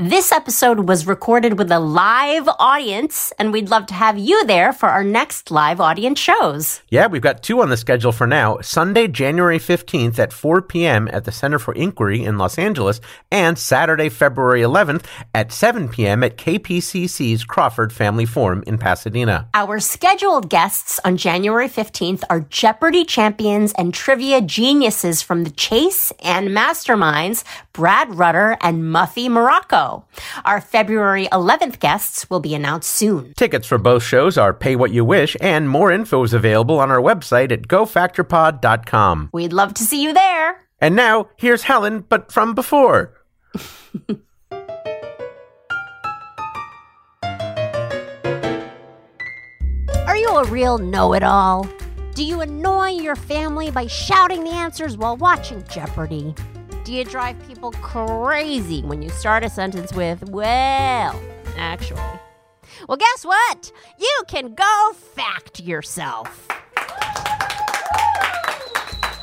This episode was recorded with a live audience, and we'd love to have you there for our next live audience shows. Yeah, we've got two on the schedule for now. Sunday, January 15th at 4 p.m. at the Center for Inquiry in Los Angeles, and Saturday, February 11th at 7 p.m. at KPCC's Crawford Family Forum in Pasadena. Our scheduled guests on January 15th are Jeopardy champions and trivia geniuses from the Chase and Masterminds, Brad Rutter and Muffy Marracco. Our February 11th guests will be announced soon. Tickets for both shows are pay what you wish, and more info is available on our website at gofactorpod.com. We'd love to see you there. And now, here's Helen, but from before. Are you a real know it all? Do you annoy your family by shouting the answers while watching Jeopardy? Do you drive people crazy when you start a sentence with, well, actually? Well, guess what? You can go fact yourself.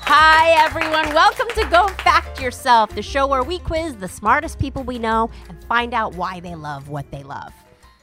Hi, everyone. Welcome to Go Fact Yourself, the show where we quiz the smartest people we know and find out why they love what they love.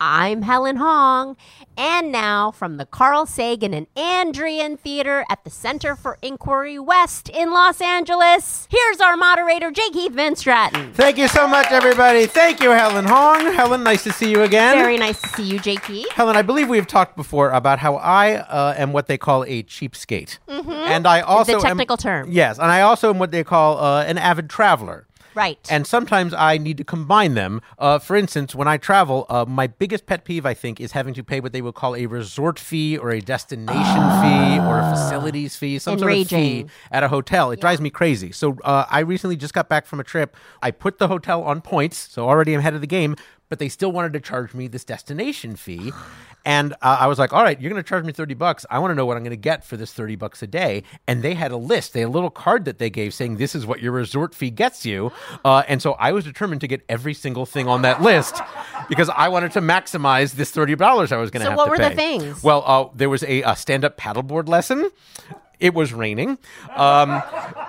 I'm Helen Hong, and now from the Carl Sagan and Ann Druyan Theater at the Center for Inquiry West in Los Angeles, here's our moderator, J. Keith van Straaten. Thank you so much, everybody. Thank you, Helen Hong. Helen, nice to see you again. Very nice to see you, J. Keith. Helen, I believe we've talked before about how I uh, am what they call a cheapskate, and I also Mm-hmm. The am- technical term. Yes, and I also am what they call uh, an avid traveler. Right. And sometimes I need to combine them. Uh, for instance, when I travel, uh, my biggest pet peeve, I think, is having to pay what they would call a resort fee or a destination fee or a facilities fee, some sort of fee at a hotel. It drives me crazy. So uh, I recently just got back from a trip. I put the hotel on points, so already I'm ahead of the game. But they still wanted to charge me this destination fee, and uh, I was like, "All right, you're going to charge me thirty bucks. I want to know what I'm going to get for this thirty bucks a day." And they had a list. They had a little card that they gave saying, "This is what your resort fee gets you." Uh, and so I was determined to get every single thing on that list because I wanted to maximize this thirty dollars I was going to So have what were the things? Well, uh, there was a, a stand-up paddleboard lesson. It was raining. Um,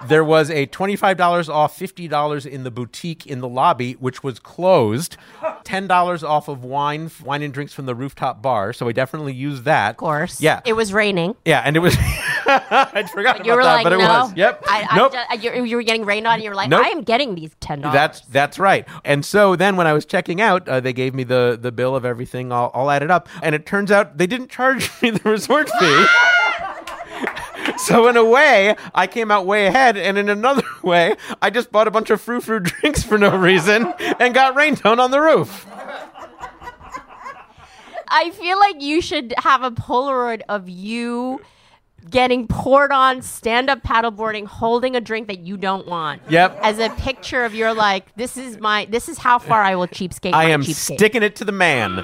there was a twenty-five dollars off, fifty dollars in the boutique in the lobby, which was closed. Ten dollars off of wine, wine and drinks from the rooftop bar. So we definitely used that. of course. Yeah. It was raining. yeah, and it was. I forgot about You were that, like, but it no. was. Yep. I, I nope. ju- you, you were getting rained on, and you were like, Nope. I am getting these $10. That's that's right. And so then when I was checking out, uh, they gave me the the bill of everything all, all added up, and it turns out they didn't charge me the resort fee. so in a way, I came out way ahead, and in another way, I just bought a bunch of frou frou drinks for no reason and got rained on on the roof. I feel like you should have a Polaroid of you getting poured on stand up paddleboarding, holding a drink that you don't want. Yep. As a picture of your like, this is my, this is how far I will cheapskate. I am cheapskate. sticking it to the man.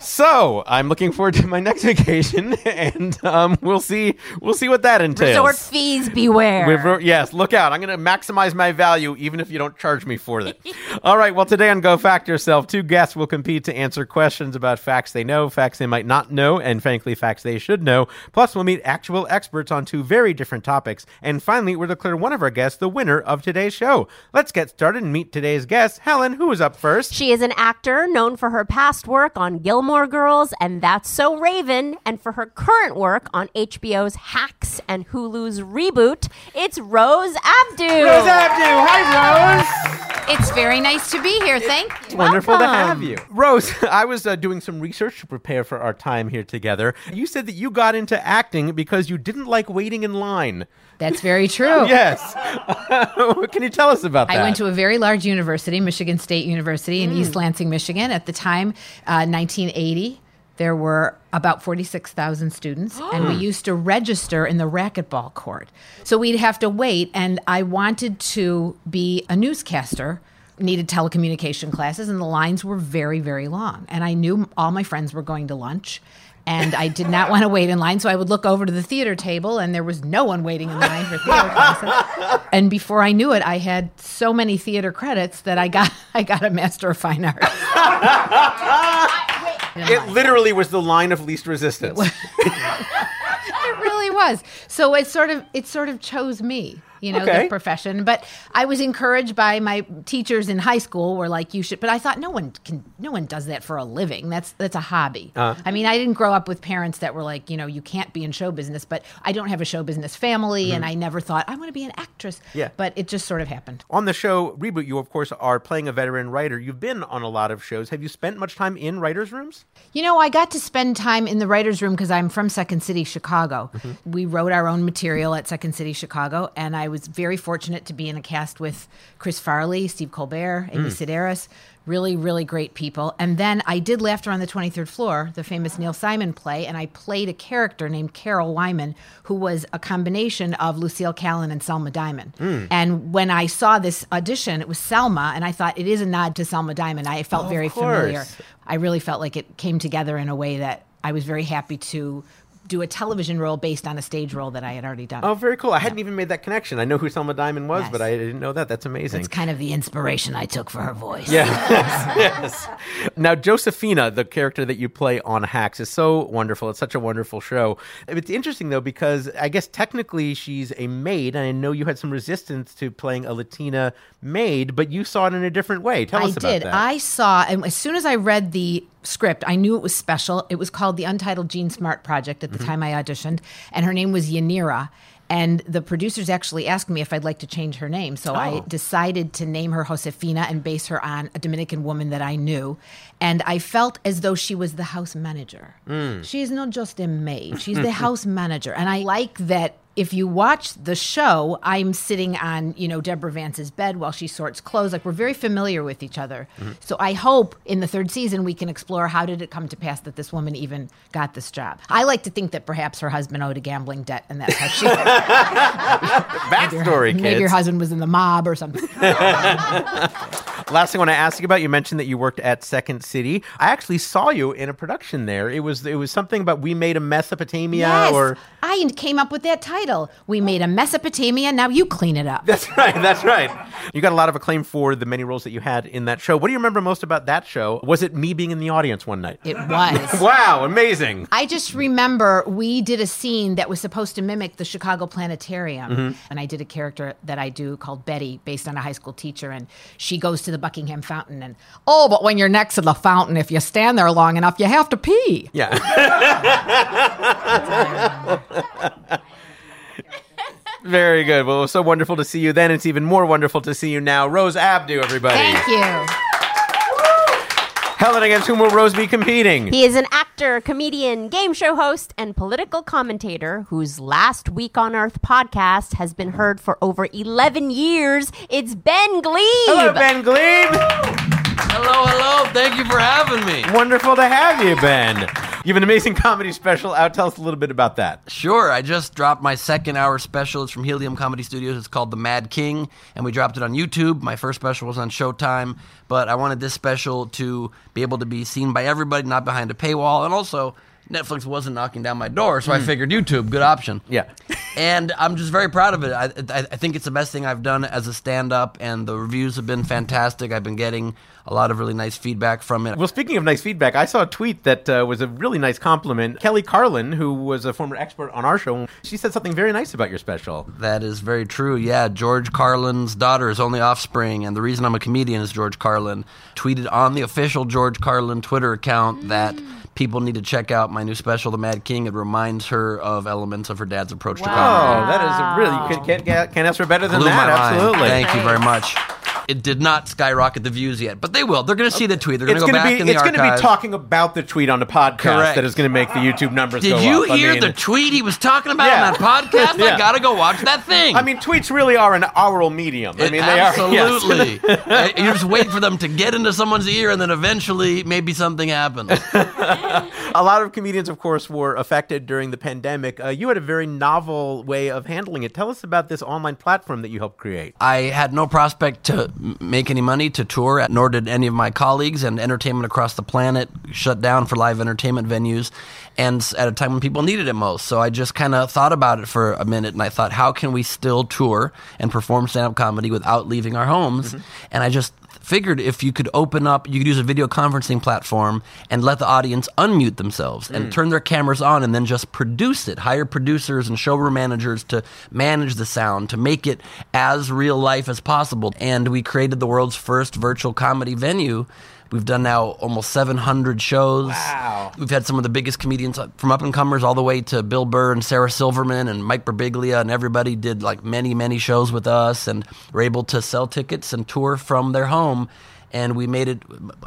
So I'm looking forward to my next vacation, and um, we'll see we'll see what that entails. Resort fees beware. We've- yes, look out. I'm going to maximize my value even if you don't charge me for it. All right, well, today on Go Fact Yourself, two guests will compete to answer questions about facts they know, facts they might not know, and frankly, facts they should know. Plus, we'll meet actual experts on two very different topics. And finally, we'll declare one of our guests the winner of today's show. Let's get started and meet today's guest. Helen, who is up first? She is an actor known for her past work on Gilmore Girls and That's So Raven, and for her current work on HBO's Hacks and Hulu's Reboot. It's Rose Abdoo. Rose Abdoo. Hi, Rose. It's very nice to be here. Thank you. Wonderful to have you. Rose, I was uh, doing some research to prepare for our time here together. You said that you got into acting because you didn't like waiting in line. That's very true. Yes. can you tell us about that? I went to a very large university, Michigan State University in East Lansing, Michigan. At the time, uh, 1980, there were about 46,000 students, and we used to register in the racquetball court. So we'd have to wait, and I wanted to be a newscaster. Needed telecommunication classes, and the lines were very, very long. And I knew all my friends were going to lunch, and I did not want to wait in line. So I would look over to the theater table, and there was no one waiting in line for theater classes. And before I knew it, I had so many theater credits that I got I got a Master of Fine Arts. it literally was the line of least resistance. It really was. So it sort of it sort of chose me. You know, Okay. the profession. But I was encouraged by my teachers in high school were like, you should, but I thought no one can, no one does that for a living. That's, that's a hobby. Uh-huh. I mean, I didn't grow up with parents that were like, you know, you can't be in show business, but I don't have a show business family. And I never thought I want to be an actress. Mm-hmm. Yeah. But it just sort of happened. On the show Reboot, you of course are playing a veteran writer. You've been on a lot of shows. Have you spent much time in writers' rooms? You know, I got to spend time in the writer's room because I'm from Second City, Chicago. We wrote our own material at Second City, Chicago, and I was very fortunate to be in a cast with Chris Farley, Steve Colbert, Amy mm. Sedaris. Really, really great people. And then I did Laughter on the 23rd Floor, the famous Neil Simon play, and I played a character named Carol Wyman, who was a combination of Lucille Kallen and Selma Diamond. Mm. And when I saw this audition, it was Selma, and I thought it is a nod to Selma Diamond. I felt of very familiar. I really felt like it came together in a way that I was very happy to do a television role based on a stage role that I had already done. Oh, very cool. I hadn't even made that connection. I know who Selma Diamond was, Yes. but I didn't know that. That's amazing. It's kind of the inspiration I took for her voice. Yeah. yes. Now, Josefina, the character that you play on Hacks, is so wonderful. It's such a wonderful show. It's interesting, though, because I guess technically she's a maid, and I know you had some resistance to playing a Latina maid, but you saw it in a different way. Tell I us about did. that. I saw, and as soon as I read the script, I knew it was special. It was called the Untitled Jean Smart Project at the Mm-hmm. time I auditioned, and her name was Yanira. And the producers actually asked me if I'd like to change her name. So I Oh. decided to name her Josefina and base her on a Dominican woman that I knew. And I felt as though she was the house manager. Mm. She is not just a maid, she's the house manager. And I like that if you watch the show, I'm sitting on, you know, Deborah Vance's bed while she sorts clothes. Like we're very familiar with each other. Mm-hmm. So I hope in the third season we can explore how did it come to pass that this woman even got this job. I like to think that perhaps her husband owed a gambling debt and that's how she Backstory, maybe kids. your husband was in the mob or something. Last thing I want to ask you about, you mentioned that you worked at Second City. I actually saw you in a production there. It was it was something about we made a Mesopotamia yes. or I came up with that title. We made a Mesopotamia, now you clean it up. That's right. That's right. You got a lot of acclaim for the many roles that you had in that show. What do you remember most about that show? Was it me being in the audience one night? It was. Wow, amazing. I just remember we did a scene that was supposed to mimic the Chicago Planetarium. Mm-hmm. And I did a character that I do called Betty, based on a high school teacher. And she goes to the Buckingham Fountain. And, oh, but when you're next to the fountain, if you stand there long enough, you have to pee. Yeah. Very good. Well, it was so wonderful to see you then. It's even more wonderful to see you now. Rose Abdoo, everybody. Thank you. Helen, against whom will Rose be competing? He is an actor, comedian, game show host, and political commentator whose Last Week on Earth podcast has been heard for over 11 years. It's Ben Gleib. Hello, Ben Gleib. Hello, hello. Thank you for having me. Wonderful to have you, Ben. You have an amazing comedy special out. Tell us a little bit about that. Sure, I just dropped my second hour special. It's from Helium Comedy Studios. It's called The Mad King, and we dropped it on YouTube. My first special was on Showtime, but I wanted this special to be able to be seen by everybody, not behind a paywall. And also, Netflix wasn't knocking down my door, so I figured YouTube, good option. Yeah. and I'm just very proud of it. I, I, I think it's the best thing I've done as a stand-up, and the reviews have been fantastic. I've been getting a lot of really nice feedback from it. Well, speaking of nice feedback, I saw a tweet that uh, was a really nice compliment. Kelly Carlin, who was a former expert on our show, she said something very nice about your special. That is very true. Yeah, George Carlin's daughter is only offspring, and the reason I'm a comedian is George Carlin tweeted on the official George Carlin Twitter account that people need to check out my new special, The Mad King. It reminds her of elements of her dad's approach to comedy. Oh, that is a really you can't, can't, can't ask for better than Blew that. my mind. Absolutely. Thank you very much. It did not skyrocket the views yet, but they will. They're going to see the tweet. They're going to go back be in the it's going to be talking about the tweet on the podcast Correct. that is going to make the YouTube numbers go Did you up. I hear mean, the tweet he was talking about Yeah. on that podcast? Yeah. I got to go watch that thing. I mean, tweets really are an oral medium. I It- mean, they are absolutely. You're just wait for them to get into someone's ear, and then eventually, maybe something happens. A lot of comedians, of course, were affected during the pandemic. Uh, you had a very novel way of handling it. Tell us about this online platform that you helped create. I had no prospect to make any money to tour, nor did any of my colleagues, and entertainment across the planet shut down for live entertainment venues, and at a time when people needed it most. So I just kind of thought about it for a minute, and I thought, how can we still tour and perform stand up comedy without leaving our homes? And I just figured if you could open up, you could use a video conferencing platform and let the audience unmute themselves and hmm. turn their cameras on and then just produce it. Hire producers and showroom managers to manage the sound, to make it as real life as possible. And we created the world's first virtual comedy venue. We've done now almost 700 shows. Wow. We've had some of the biggest comedians uh, from up and comers all the way to Bill Burr and Sarah Silverman and Mike Birbiglia and everybody did like many, many shows with us and were able to sell tickets and tour from their home. And we made it.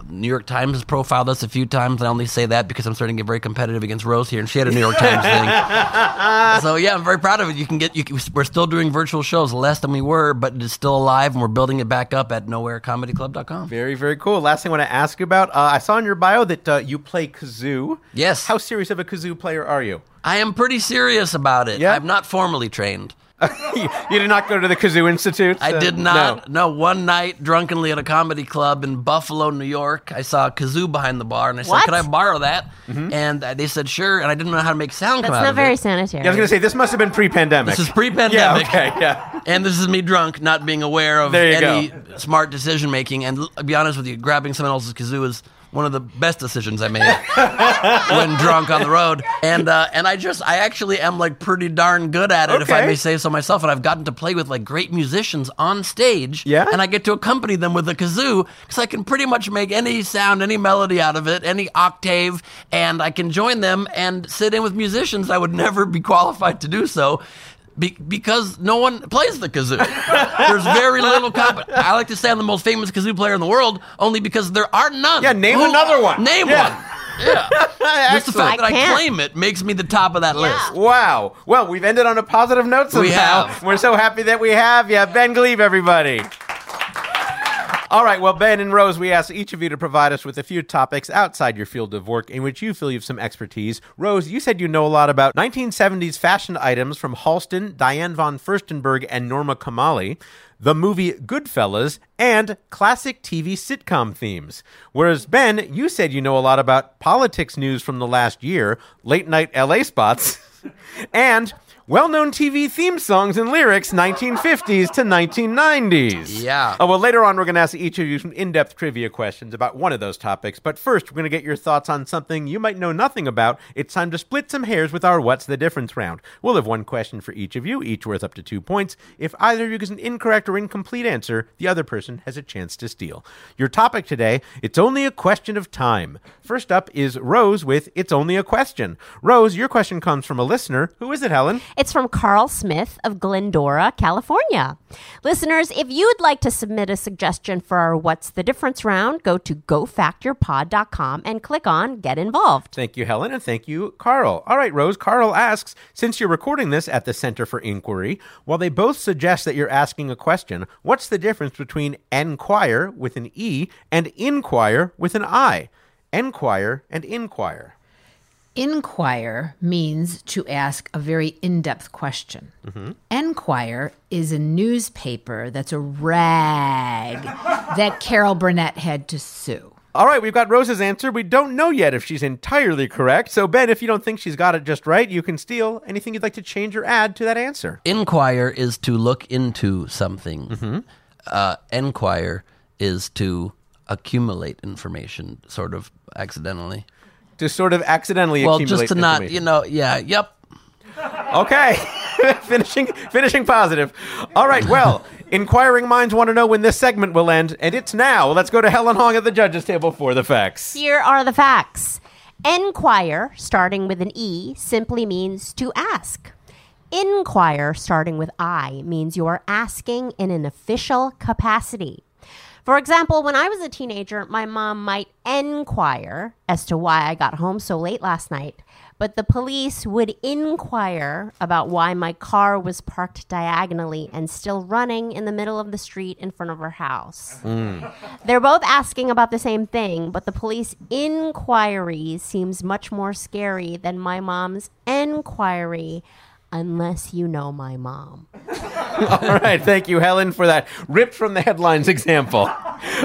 New York Times has profiled us a few times. I only say that because I'm starting to get very competitive against Rose here, and she had a New York Times thing. So yeah, I'm very proud of it. You can get. You can, we're still doing virtual shows, less than we were, but it is still alive, and we're building it back up at nowherecomedyclub.com. Very, very cool. Last thing I want to ask you about uh, I saw in your bio that uh, you play kazoo. Yes. How serious of a kazoo player are you? I am pretty serious about it. Yeah? I'm not formally trained. you, you did not go to the Kazoo Institute? I Uh, did not. No. one night drunkenly at a comedy club in Buffalo, New York, I saw a kazoo behind the bar, and I said, What? "Could I borrow that?" And uh, they said, "Sure." And I didn't know how to make sound That's come out not of very it. sanitary. Yeah, I was going to say, this must have been pre pandemic. This is pre-pandemic. Yeah, okay, yeah. And this is me drunk, not being aware of There you any go. smart decision making. And l- I'll be honest with you, grabbing someone else's kazoo is one of the best decisions I made when drunk on the road. And uh, and I just I actually am like pretty darn good at it, if I Okay. may say so myself. And I've gotten to play with like great musicians on stage. Yeah? And I get to accompany them with a kazoo because I can pretty much make any sound, any melody out of it, any octave, and I can join them and sit in with musicians I would never be qualified to do so. Be- because no one plays the kazoo. There's very little comp- I like to say I'm the most famous kazoo player in the world only because there are none. Yeah, name another one. Name Yeah. one. Yeah. Just the fact that I I, can't. claim it makes me the top of that list. Wow. Well, we've ended on a positive note somehow. We have. We're so happy that we have you. Ben Gleib, everybody. All right, well, Ben and Rose, we asked each of you to provide us with a few topics outside your field of work in which you feel you have some expertise. Rose, you said you know a lot about 1970s fashion items from Halston, Diane von Furstenberg, and Norma Kamali, the movie Goodfellas, and classic TV sitcom themes. Whereas, Ben, you said you know a lot about politics news from the last year, late night LA spots, and well known TV theme songs and lyrics 1950s to 1990s. Yeah. Oh, well, later on, we're going to ask each of you some in depth trivia questions about one of those topics. But first, we're going to get your thoughts on something you might know nothing about. It's time to split some hairs with our What's the Difference round. We'll have one question for each of you, each worth up to two points. If either of you gives an incorrect or incomplete answer, the other person has a chance to steal. Your topic today it's only a question of time. First up is Rose with It's Only a Question. Rose, your question comes from a listener. Who is it, Helen? It's from Carl Smith of Glendora, California. Listeners, if you'd like to submit a suggestion for our What's the Difference round, go to gofactyourpod.com and click on Get Involved. Thank you, Helen, and thank you, Carl. All right, Rose. Carl asks Since you're recording this at the Center for Inquiry, while they both suggest that you're asking a question, what's the difference between enquire with an E and inquire with an I? Enquire and inquire. Inquire means to ask a very in depth question. Enquire is a newspaper that's a rag that Carol Burnett had to sue. All right, we've got Rose's answer. We don't know yet if she's entirely correct. So, Ben, if you don't think she's got it just right, you can steal anything you'd like to change or add to that answer. Inquire is to look into something. Uh, enquire is to accumulate information, sort of accidentally. To sort of accidentally Well, accumulate just to not, you know, yeah, yep. Okay. finishing finishing positive. All right, well, inquiring minds want to know when this segment will end, and it's now. Let's go to Helen Hong at the judges table for the facts. Here are the facts. Enquire, starting with an E, simply means to ask. Inquire, starting with I, means you're asking in an official capacity. For example, when I was a teenager, my mom might inquire as to why I got home so late last night, but the police would inquire about why my car was parked diagonally and still running in the middle of the street in front of her house. Mm. They're both asking about the same thing, but the police inquiry seems much more scary than my mom's enquiry, unless you know my mom. All right. Thank you, Helen, for that ripped from the headlines example.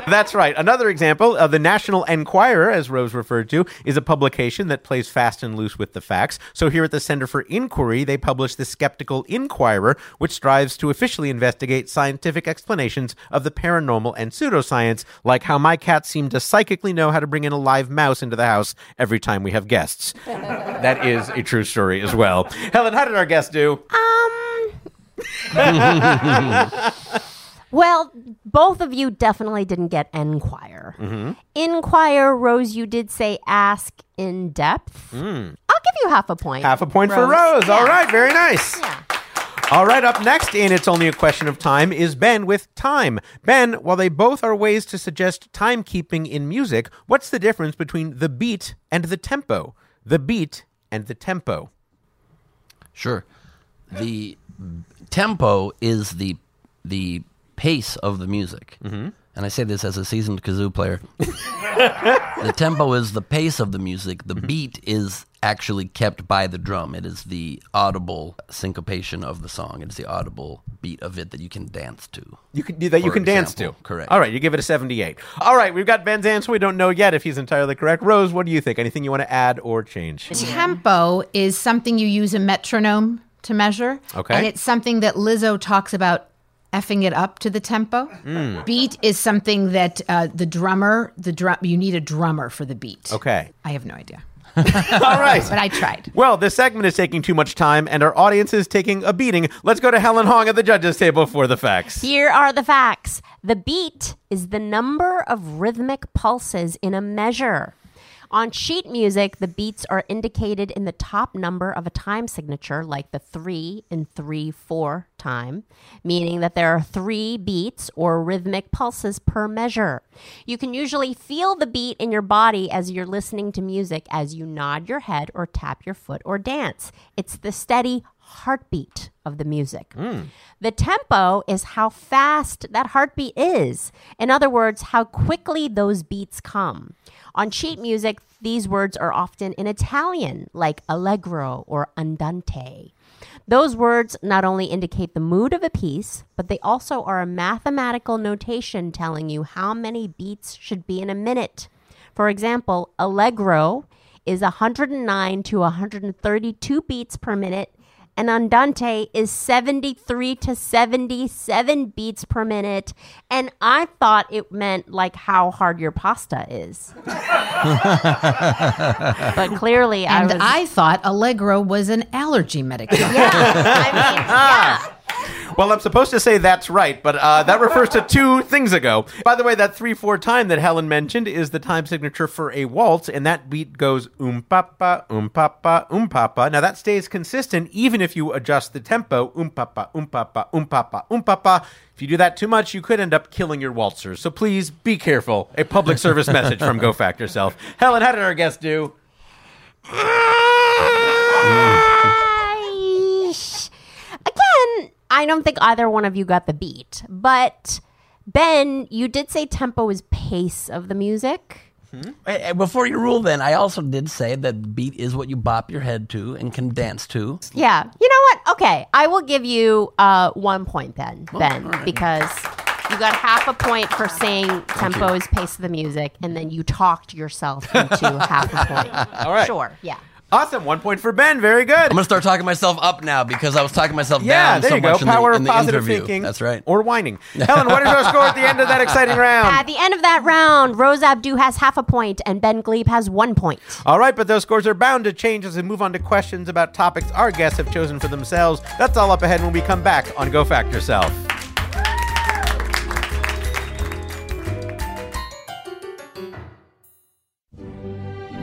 That's right. Another example of the National Enquirer, as Rose referred to, is a publication that plays fast and loose with the facts. So here at the Center for Inquiry, they publish the Skeptical Inquirer, which strives to officially investigate scientific explanations of the paranormal and pseudoscience, like how my cat seem to psychically know how to bring in a live mouse into the house every time we have guests. that is a true story as well. Helen, how did our guests do? Um. well, both of you definitely didn't get Enquire. Mm-hmm. Inquire, Rose, you did say ask in depth. I'll give you half a point. Mm. Half a point for Rose. All right, very nice. Yeah. All right, up next in It's Only a Question of Time is Ben with Time. Ben, while they both are ways to suggest timekeeping in music, what's the difference between the beat and the tempo? The beat and the tempo. Sure. The tempo is the the pace of the music. Mm-hmm. And I say this as a seasoned kazoo player. the tempo is the pace of the music. The beat is actually kept by the drum. It is the audible syncopation of the song. It is the audible beat of it that you can dance to. You can do that. You For can dance to. correct. All right, you give it a seventy-eight. All right, we've got Ben's answer. We don't know yet if he's entirely correct. Rose, what do you think? Anything you want to add or change? Tempo is something you use a metronome to measure. Okay. And it's something that Lizzo talks about effing it up to the tempo. Hmm. Beat is something that uh, the drummer, the drum, you need a drummer for the beat. Okay. I have no idea, All right. but I tried. Well, this segment is taking too much time, and our audience is taking a beating. Let's go to Helen Hong at the judges' table for the facts. Here are the facts. The beat is the number of rhythmic pulses in a measure. On sheet music, the beats are indicated in the top number of a time signature, like the 3 in 3 4 time, meaning that there are three beats or rhythmic pulses per measure. You can usually feel the beat in your body as you're listening to music as you nod your head or tap your foot or dance. It's the steady heartbeat of the music. Hmm. The tempo is how fast that heartbeat is. In other words, how quickly those beats come. On sheet music, these words are often in Italian, like allegro or andante. Those words not only indicate the mood of a piece, but they also are a mathematical notation telling you how many beats should be in a minute. For example, allegro is 109 to 132 beats per minute, and andante is 73 to 77 beats per minute. And I thought it meant like how hard your pasta is. but clearly, I And was. I thought Allegro was an allergy medication. yeah, I mean, yeah. Well, I'm supposed to say that's right, but uh, that refers to two things ago. By the way, that 3 4 time that Helen mentioned is the time signature for a waltz, and that beat goes um papa, um papa, um papa. Now, that stays consistent even if you adjust the tempo um papa, um papa, um papa, um papa. If you do that too much, you could end up killing your waltzers. So please be careful. A public service message from Go Fact Yourself. Helen, how did our guest do? Aish. Again, I don't think either one of you got the beat, but Ben, you did say tempo is pace of the music. Eh, eh, Before you rule, then, I also did say that beat is what you bop your head to and can dance to. Yeah. You know what? Okay, I will give you uh, one point then, Ben, because you got half a point for saying tempo is pace of the music, and then you talked yourself into half a point. All right. Sure. Yeah. Awesome. One point for Ben. Very good. I'm gonna start talking myself up now because I was talking myself Yeah, down there so you go. much in Power the, of in the positive interview. thinking. That's right. Or whining. Helen, what is our score at the end of that exciting round? At the end of that round, Rose Abdoo has half a point, and Ben Gleib has one point. All right, but those scores are bound to change as we move on to questions about topics our guests have chosen for themselves. That's all up ahead when we come back on Go Fact Yourself.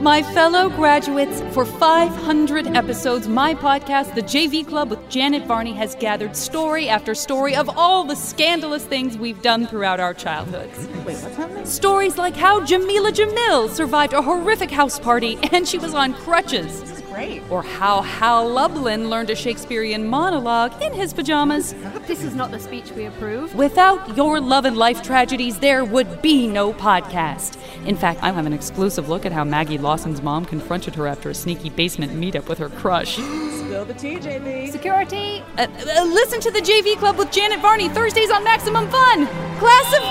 My fellow graduates, for 500 episodes, my podcast, The JV Club with Janet Varney, has gathered story after story of all the scandalous things we've done throughout our childhoods. Wait, what's happening? Stories like how Jameela Jamil survived a horrific house party and she was on crutches. This is great. Or how Hal Lublin learned a Shakespearean monologue in his pajamas. This is not the speech we approve. Without your love and life tragedies, there would be no podcast. In fact, I have an exclusive look at how Maggie Lawson's mom confronted her after a sneaky basement meetup with her crush. Spill the tea, JV. Security. Uh, uh, listen to the JV Club with Janet Varney Thursdays on Maximum Fun. Class of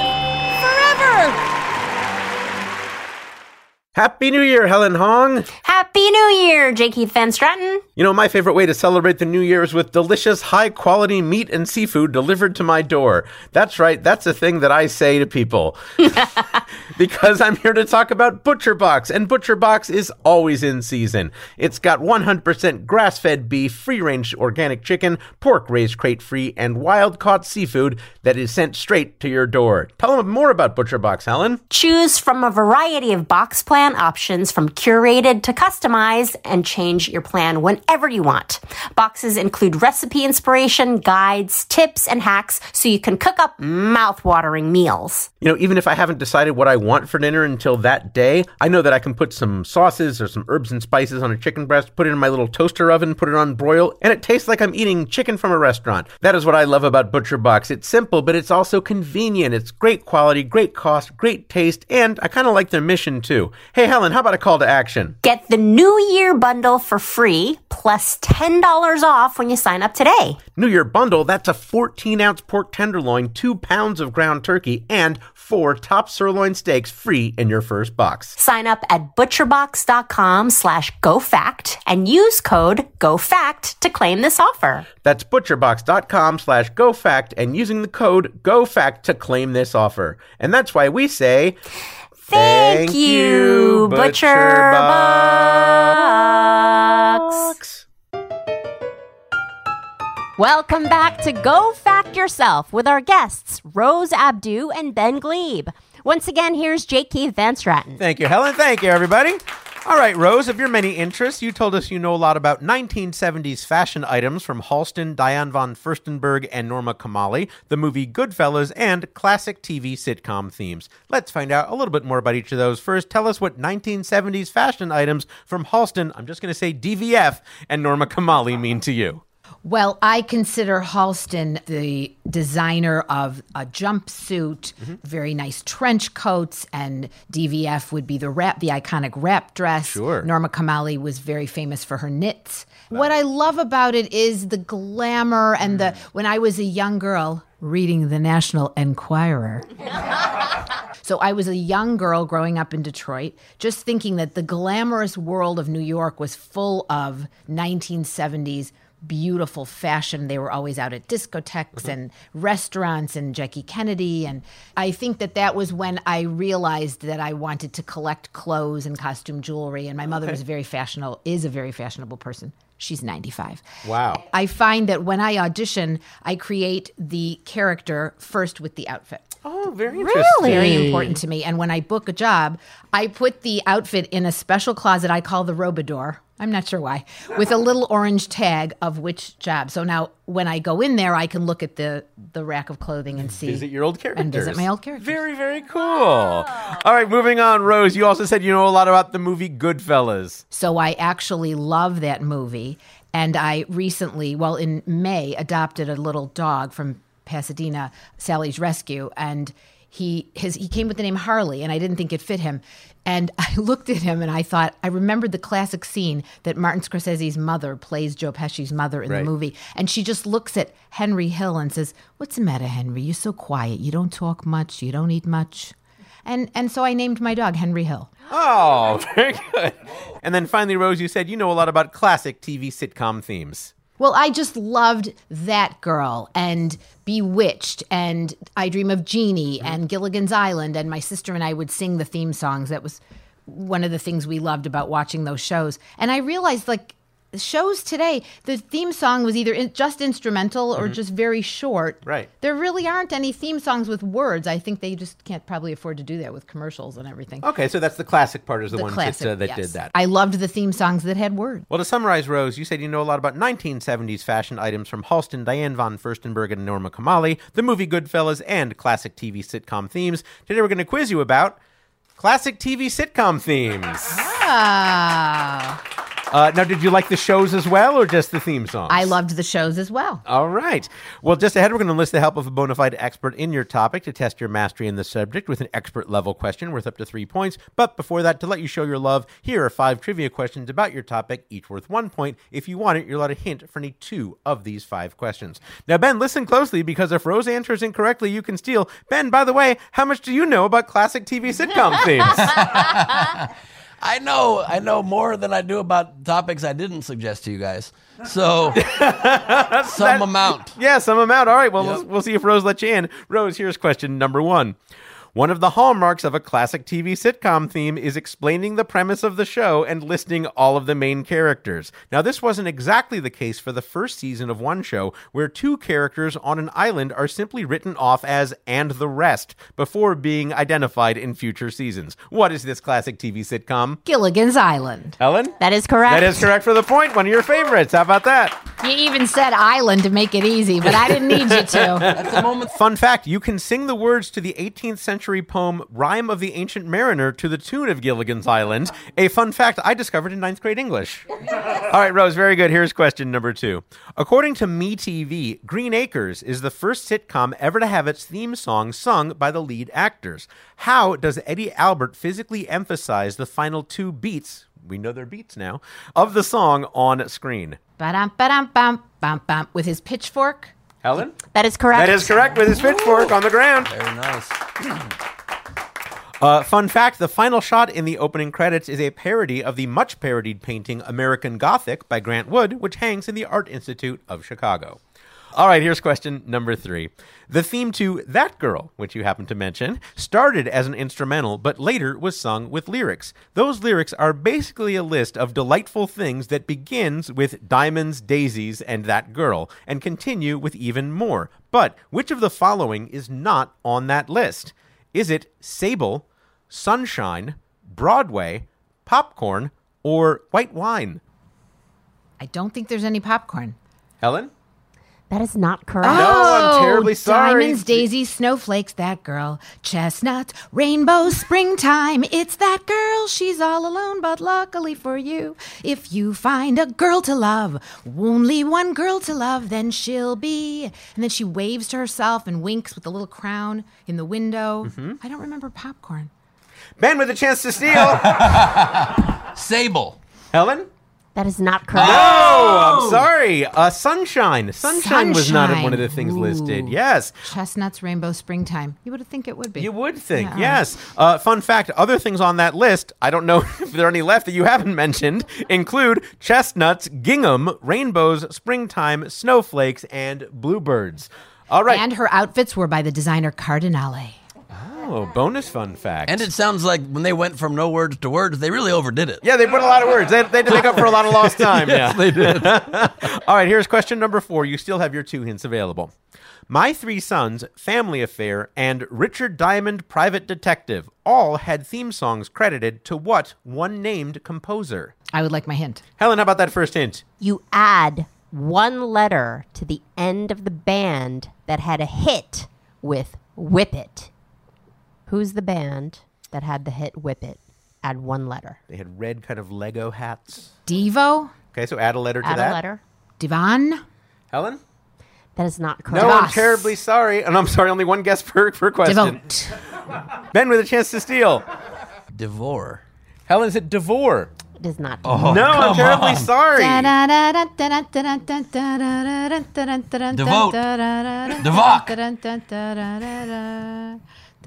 forever. Happy New Year, Helen Hong. Happy New Year, J. Keith van Straaten. You know, my favorite way to celebrate the New Year is with delicious, high quality meat and seafood delivered to my door. That's right, that's a thing that I say to people. because I'm here to talk about Butcher Box, and Butcher Box is always in season. It's got 100% grass fed beef, free range organic chicken, pork raised crate free, and wild caught seafood that is sent straight to your door. Tell them more about Butcher Box, Helen. Choose from a variety of box plan options from curated to customized and change your plan whenever you want. Boxes include recipe inspiration, guides, tips, and hacks so you can cook up mouth-watering meals. You know, even if I haven't decided what I want for dinner until that day, I know that I can put some sauces or some herbs and spices on a chicken breast, put it in my little toaster oven, put it on broil, and it tastes like I'm eating chicken from a restaurant. That is what I love about Butcher Box. It's simple, but it's also convenient. It's great quality, great cost, great taste, and I kind of like their mission too. Hey, Helen, how about a call to action? Get the New Year bundle for free plus $10 off when you sign up today. New Year bundle, that's a 14 ounce pork tenderloin, two pounds of ground turkey, and four top sirloin steaks free in your first box. Sign up at butcherbox.com slash GoFact and use code GoFact to claim this offer. That's butcherbox.com slash GoFact and using the code GoFact to claim this offer. And that's why we say, Thank, you, Butcher Box. Welcome back to Go Fact Yourself with our guests, Rose Abdoo and Ben Gleib. Once again, here's J. Keith van Straaten. Thank you, Helen. Thank you, everybody. All right, Rose, of your many interests, you told us you know a lot about 1970s fashion items from Halston, Diane von Furstenberg, and Norma Kamali, the movie Goodfellas, and classic TV sitcom themes. Let's find out a little bit more about each of those. First, tell us what 1970s fashion items from Halston, I'm just going to say DVF, and Norma Kamali mean to you. Well, I consider Halston the designer of a jumpsuit, mm-hmm. very nice trench coats, and DVF would be the wrap, the iconic wrap dress. Sure. Norma Kamali was very famous for her knits. What I love about it is the glamour and the mm. when I was a young girl reading the National Enquirer. So I was a young girl growing up in Detroit, just thinking that the glamorous world of New York was full of 1970s beautiful fashion. They were always out at discotheques mm-hmm. and restaurants and Jackie Kennedy. And I think that that was when I realized that I wanted to collect clothes and costume jewelry. And my mother was very fashionable, is a very fashionable person. She's 95. Wow. I find that when I audition, I create the character first with the outfit Oh, very interesting. very important to me. And when I book a job, I put the outfit in a special closet I call the Robador. I'm not sure why, with a little orange tag of which job. So now when I go in there, I can look at the the rack of clothing and see. Visit your old characters. And visit my old characters. Very, very cool. All right, moving on. Rose, you also said you know a lot about the movie Goodfellas. So I actually love that movie. And I recently, well, in May, adopted a little dog from Pasadena, Sally's Rescue, and he his he came with the name Harley, and I didn't think it fit him. And I looked at him and I thought I remembered the classic scene that Martin Scorsese's mother plays Joe Pesci's mother in Right. the movie, and she just looks at Henry Hill and says, "What's the matter, Henry? You're so quiet. You don't talk much. You don't eat much." And and so I named my dog Henry Hill. Oh, very good. And then finally, Rose, you said you know a lot about classic TV sitcom themes. Well, I just loved that girl and Bewitched and I Dream of Jeannie mm-hmm. and Gilligan's Island. And my sister and I would sing the theme songs. That was one of the things we loved about watching those shows. And I realized, like, shows today, the theme song was either in, just instrumental or just very short. Right. There really aren't any theme songs with words. I think they just can't probably afford to do that with commercials and everything. Okay, so that's the classic part is the, The classic, that, uh, that yes. did that. I loved the theme songs that had words. well, to summarize, Rose, you said you know a lot about 1970s fashion items from Halston, Diane von Furstenberg, and Norma Kamali, the movie Goodfellas, and classic TV sitcom themes. Today we're going to quiz you about classic TV sitcom themes. Ah. Uh, now, did you like the shows as well, or just the theme songs? I loved the shows as well. All right. Well, just ahead, we're going to enlist the help of a bona fide expert in your topic to test your mastery in the subject with an expert level question worth up to three points. But before that, to let you show your love, here are five trivia questions about your topic, each worth one point. If you want it, you're allowed a hint for any two of these five questions. Now, Ben, listen closely because if Rose answers incorrectly, you can steal. Ben, by the way, how much do you know about classic TV sitcom themes? I know, I know more than I do about topics I didn't suggest to you guys. So, some amount. Yeah, some amount. All right. Well, Yep. we'll, we'll see if Rose lets you in. Rose, here's question number one. One of the hallmarks of a classic TV sitcom theme is explaining the premise of the show and listing all of the main characters. Now, this wasn't exactly the case for the first season of one show, where two characters on an island are simply written off as and the rest before being identified in future seasons. What is this classic TV sitcom? Gilligan's Island. Helen? That is correct. That is correct for the point. One of your favorites. How about that? You even said island to make it easy, but I didn't need you to. That's the moment. Fun fact you can sing the words to the 18th century poem Rime of the Ancient Mariner to the tune of Gilligan's Island. A fun fact I discovered in ninth grade English. All right, Rose, very good. Here's question number two. According to MeTV, Green Acres is the first sitcom ever to have its theme song sung by the lead actors. How does Eddie Albert physically emphasize the final two beats? We know they're beats now of the song on screen. Ba-dum, ba-dum, bum, bum, bum. With his pitchfork. Helen? That is correct. That is correct with his pitchfork on the ground. Very nice. Uh, fun fact the final shot in the opening credits is a parody of the much parodied painting American Gothic by Grant Wood, which hangs in the Art Institute of Chicago. All right, here's question number three. The theme to That Girl, which you happen to mention, started as an instrumental, but later was sung with lyrics. Those lyrics are basically a list of delightful things that begins with diamonds, daisies, and that girl, and continue with even more. But which of the following is not on that list? Is it Sable, Sunshine, Broadway, Popcorn, or White Wine? I don't think there's any popcorn. Helen? That is not correct. No, I'm terribly sorry. Diamonds, daisies, snowflakes, that girl. Chestnut, rainbow, springtime. It's that girl. She's all alone, but luckily for you, if you find a girl to love, only one girl to love, then she'll be. And then she waves to herself and winks with the little crown in the window. Mm-hmm. I don't remember popcorn. Ben with a chance to steal. Sable. Helen? That is not correct. Oh, I'm sorry. Uh, sunshine. sunshine. was not Sunshine. one of the things listed. Ooh. Yes. Chestnuts, rainbow, springtime. You would think it would be. You would think, Yeah. yes. Uh, fun fact other things on that list, I don't know if there are any left that you haven't mentioned, include chestnuts, gingham, rainbows, springtime, snowflakes, and bluebirds. All right. And her outfits were by the designer Cardinale. Oh, bonus fun fact. And it sounds like when they went from no words to words, they really overdid it. yeah, they put a lot of words. They, they had to make up for a lot of lost time. yeah. they did. All right, here's question number four. You still have your two hints available. My Three Sons, Family Affair, and Richard Diamond, Private Detective all had theme songs credited to what one named composer? I would like my hint. Helen, how about that first hint? You add one letter to the end of the band that had a hit with Whip It. Who's the band that had the hit Whip It? Add one letter. They had red kind of Lego hats. Devo, Okay, so add a letter to that. Add that. a letter. Divan. Helen? That is not correct. No, I'm Devos. terribly sorry. And I'm sorry, only one guess per, per question. Devote. Ben with a chance to steal. Devore. Helen is it Devore. It is not. no, I'm terribly sorry. Devote. Devok.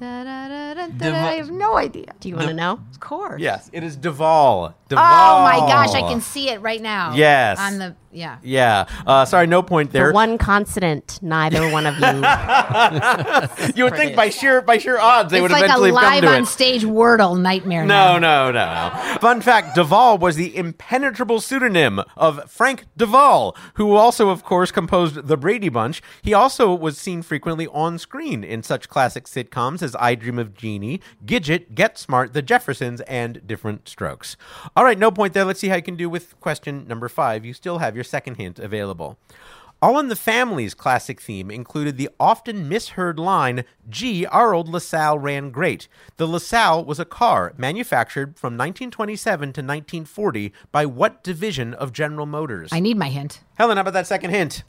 I have no idea. Do you want to know? Of course. Yes, it is De Vol. Duval. Oh my gosh, I can see it right now. Yes. On the yeah. Yeah. Uh, sorry, no point there. The one consonant neither one of you. you would think by sheer by sheer odds they It's would like a eventually have come live on it. stage Wordle nightmare. No, now. no, no, no. Fun fact De Vol was the impenetrable pseudonym of Frank De Vol, who also, of course, composed The Brady Bunch. He also was seen frequently on screen in such classic sitcoms as I Dream of Jeannie, Gidget, Get Smart, The Jeffersons, and Diff'rent Strokes. All right, no point there. Let's see how you can do with question number five. You still have your second hint available. All in the Family's classic theme included the often misheard line, Gee, our old LaSalle ran great. The LaSalle was a car manufactured from 1927 to 1940 by what division of General Motors? I need my hint. Helen, how about that second hint?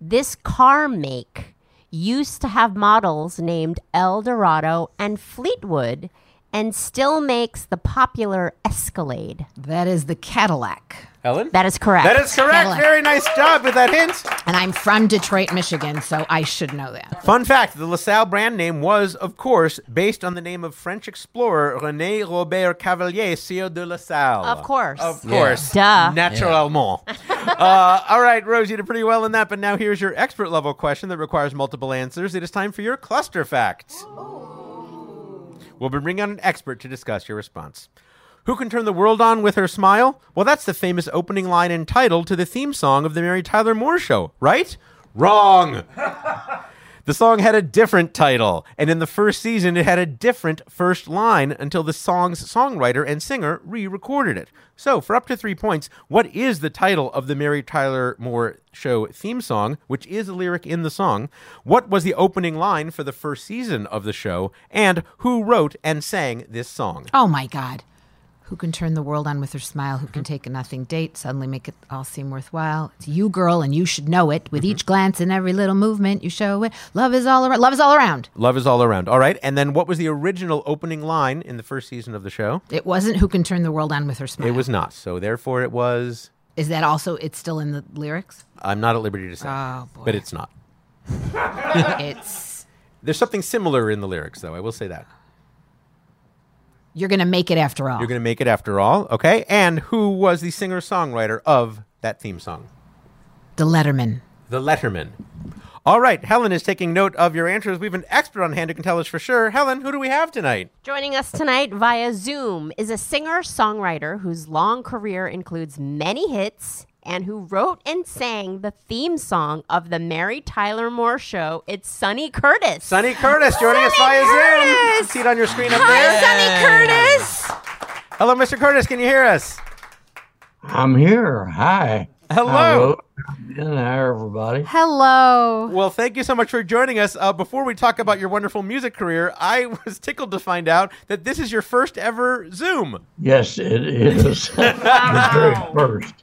This car make used to have models named El Dorado and Fleetwood and still makes the popular Escalade. That is the Cadillac. Ellen? That is correct. That is correct. Cadillac. Very nice job with that hint. And I'm from Detroit, Michigan, so I should know that. Fun fact the LaSalle brand name was, of course, based on the name of French explorer René Robert Cavelier, Sieur de LaSalle. Of course. Of course. Duh. Naturellement. uh, all right, Rose, you did pretty well in that, but now here's your expert level question that requires multiple answers. It is time for your cluster facts. We'll be bringing on an expert to discuss your response. Who can turn the world on with her smile? Well, that's the famous opening line and title to the theme song of the Mary Tyler Moore Show, right? Wrong. The song had a different title, and in the first season, it had a different first line until the song's songwriter and singer re recorded it. So, for up to three points, what is the title of the Mary Tyler Moore Show theme song, which is a lyric in the song? What was the opening line for the first season of the show? And who wrote and sang this song? Oh my God. Who can turn the world on with her smile? Who can mm-hmm. take a nothing date, suddenly make it all seem worthwhile? It's you, girl, and you should know it. With mm-hmm. each glance and every little movement, you show it. Love is all around. Love is all around. Love is all around. All right. And then what was the original opening line in the first season of the show? It wasn't who can turn the world on with her smile. It was not. So, therefore, it was. Is that also? It's still in the lyrics. I'm not at liberty to say. Oh, boy. But it's not. it's There's something similar in the lyrics, though. I will say that. You're gonna make it after all. You're going to make it after all, okay? And who was the singer songwriter of that theme song? the Letterman. The Letterman. All right, Helen is taking note of your answers. We have an expert on hand who can tell us for sure. Helen, who do we have tonight? Joining us tonight via Zoom is a singer songwriter whose long career includes many hits and who wrote and sang the theme song of the Mary Tyler Moore Show. It's Sonny Curtis. Sonny Curtis joining us Sonny via Zoom. You can Curtis! see it on your screen up Hi, there. Sonny Curtis. Hello, Mr. Curtis. Can you hear us? I'm here. Hi. Hello. Hello, everybody. Hello. Well, thank you so much for joining us. Uh, before we talk about your wonderful music career, I was tickled to find out that this is your first ever Zoom. Yes, it is. the very first.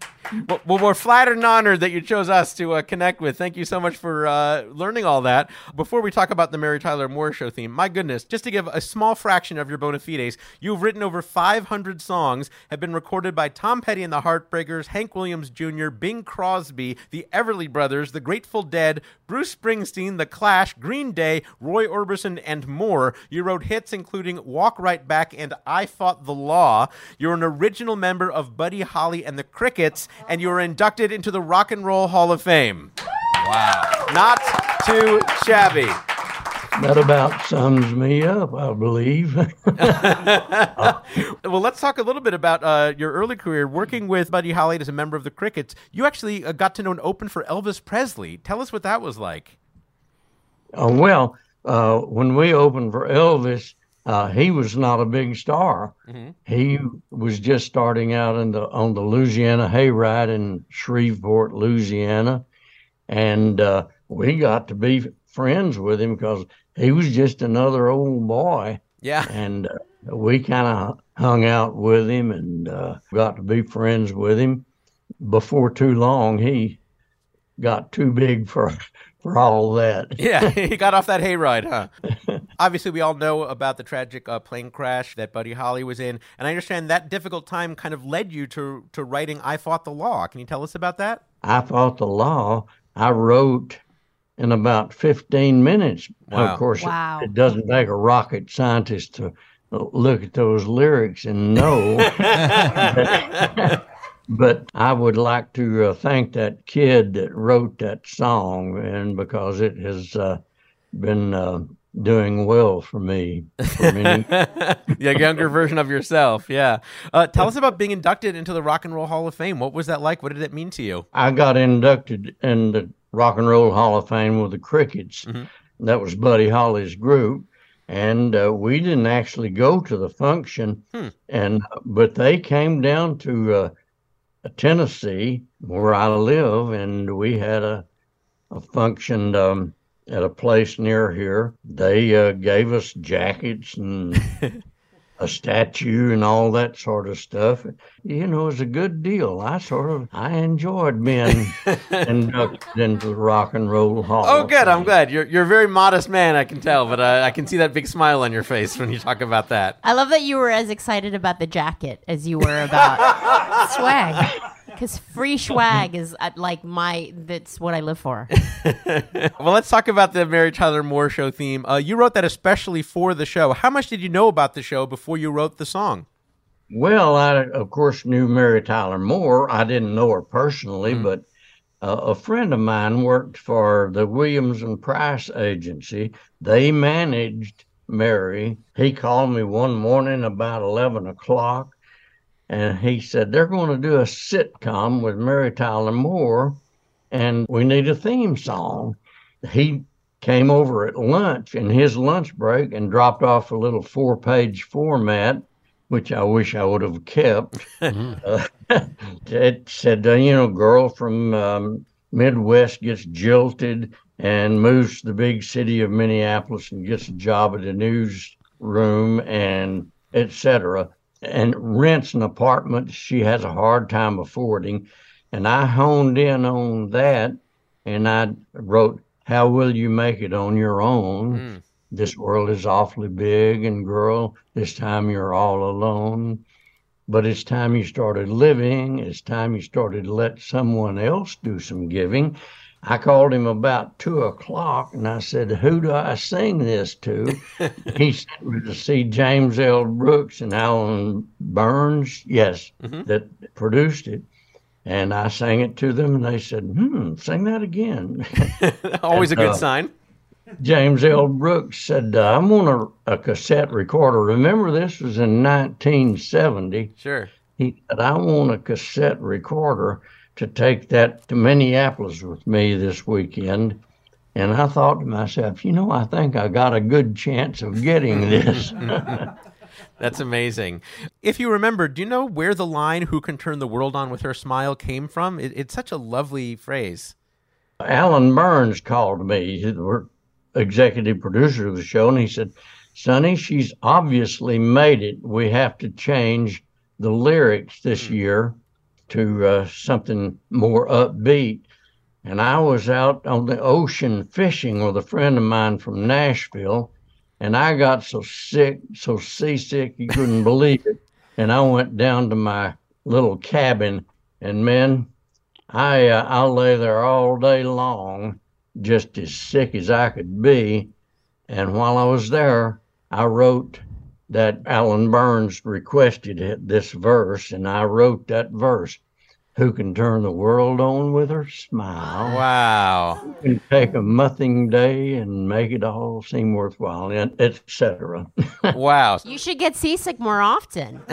Well, we're flattered and honored that you chose us to uh, connect with. Thank you so much for uh, learning all that. Before we talk about the Mary Tyler Moore Show theme, my goodness, just to give a small fraction of your bona fides, you've written over 500 songs, have been recorded by Tom Petty and the Heartbreakers, Hank Williams Jr., Bing Crosby, the Everly Brothers, the Grateful Dead, Bruce Springsteen, The Clash, Green Day, Roy Orbison, and more. You wrote hits including Walk Right Back and I Fought the Law. You're an original member of Buddy Holly and the Crickets, and you were inducted into the Rock and Roll Hall of Fame. Wow. Not too shabby. That about sums me up, I believe. Well, let's talk a little bit about uh, your early career working with Buddy Holly as a member of the Crickets. You actually uh, got to know and open for Elvis Presley. Tell us what that was like. Uh, well, uh, when we opened for Elvis, uh, he was not a big star. He was just starting out in the, on the Louisiana Hayride in Shreveport, Louisiana, and uh, we got to be friends with him because he was just another old boy. Yeah. and uh, we kind of hung out with him and uh, got to be friends with him. Before too long, he got too big for for all that. Yeah, he got off that hayride, huh? Obviously, we all know about the tragic uh, plane crash that Buddy Holly was in, and I understand that difficult time kind of led you to to writing "I Fought the Law." Can you tell us about that? I fought the law. I wrote in about 15 minutes. Wow. Of course, it- it, doesn't take a rocket scientist to look at those lyrics and know. but I would like to uh, thank that kid that wrote that song, and because it has uh, been uh, doing well for me. For many, the younger version of yourself, yeah. Uh, tell us about being inducted into the Rock and Roll Hall of Fame. What was that like? What did it mean to you? I got inducted in the Rock and Roll Hall of Fame with the Crickets. That was Buddy Holly's group, and uh, we didn't actually go to the function, and but they came down to uh, Tennessee where I live, and we had a functioned um, at a place near here. They uh, gave us jackets and a statue and all that sort of stuff. You know, it was a good deal. I sort of I enjoyed being inducted into the Rock and Roll Hall. Oh, good. I'm glad. You're you're a very modest man. I can tell, but uh, I can see that big smile on your face when you talk about that. I love that you were as excited about the jacket as you were about Swag. Because free swag is uh, like my that's what I live for. Well, let's talk about the Mary Tyler Moore Show theme. Uh, you wrote that especially for the show. How much did you know about the show before you wrote the song? Well, I of course knew Mary Tyler Moore. I didn't know her personally, but uh, a friend of mine worked for the Williams and Price agency. They managed Mary. He called me one morning about eleven o'clock, and he said they're going to do a sitcom with Mary Tyler Moore, and we need a theme song. He came over at lunch in his lunch break and dropped off a little four-page format which I wish I would have kept. Uh, it said, you know, girl from um, Midwest gets jilted and moves to the big city of Minneapolis and gets a job at a newsroom and etc. And rents an apartment she has a hard time affording. And I honed in on that and I wrote, How will you make it on your own? Mm. This world is awfully big, and girl, this time you're all alone. But it's time you started living. It's time you started to let someone else do some giving. I called him about two o'clock and I said, Who do I sing this to? he sent me to see James L. Brooks and Alan Burns, yes, that produced it. And I sang it to them and they said, Hmm, sing that again. Always a good uh, sign. James L. Brooks said, uh, I'm on a, a cassette recorder. Remember, this was in 1970. Sure. He said, I want a cassette recorder to take that to Minneapolis with me this weekend. And I thought to myself, you know, I think I got a good chance of getting this. That's amazing. If you remember, do you know where the line "Who can turn the world on with her smile" came from? It, it's such a lovely phrase. Alan Burns called me, the executive producer of the show, and he said, Sonny, she's obviously made it. We have to change the lyrics this hmm. year to uh, something more upbeat. And I was out on the ocean fishing with a friend of mine from Nashville, and I got so sick, so seasick, you couldn't believe it. And I went down to my little cabin, and man, I uh, I lay there all day long, just as sick as I could be. And while I was there, I wrote that Alan Burns requested it, this verse, and I wrote that verse. Who can turn the world on with her smile? Wow. Who can take a muthing day and make it all seem worthwhile, and etc. Wow. You should get seasick more often.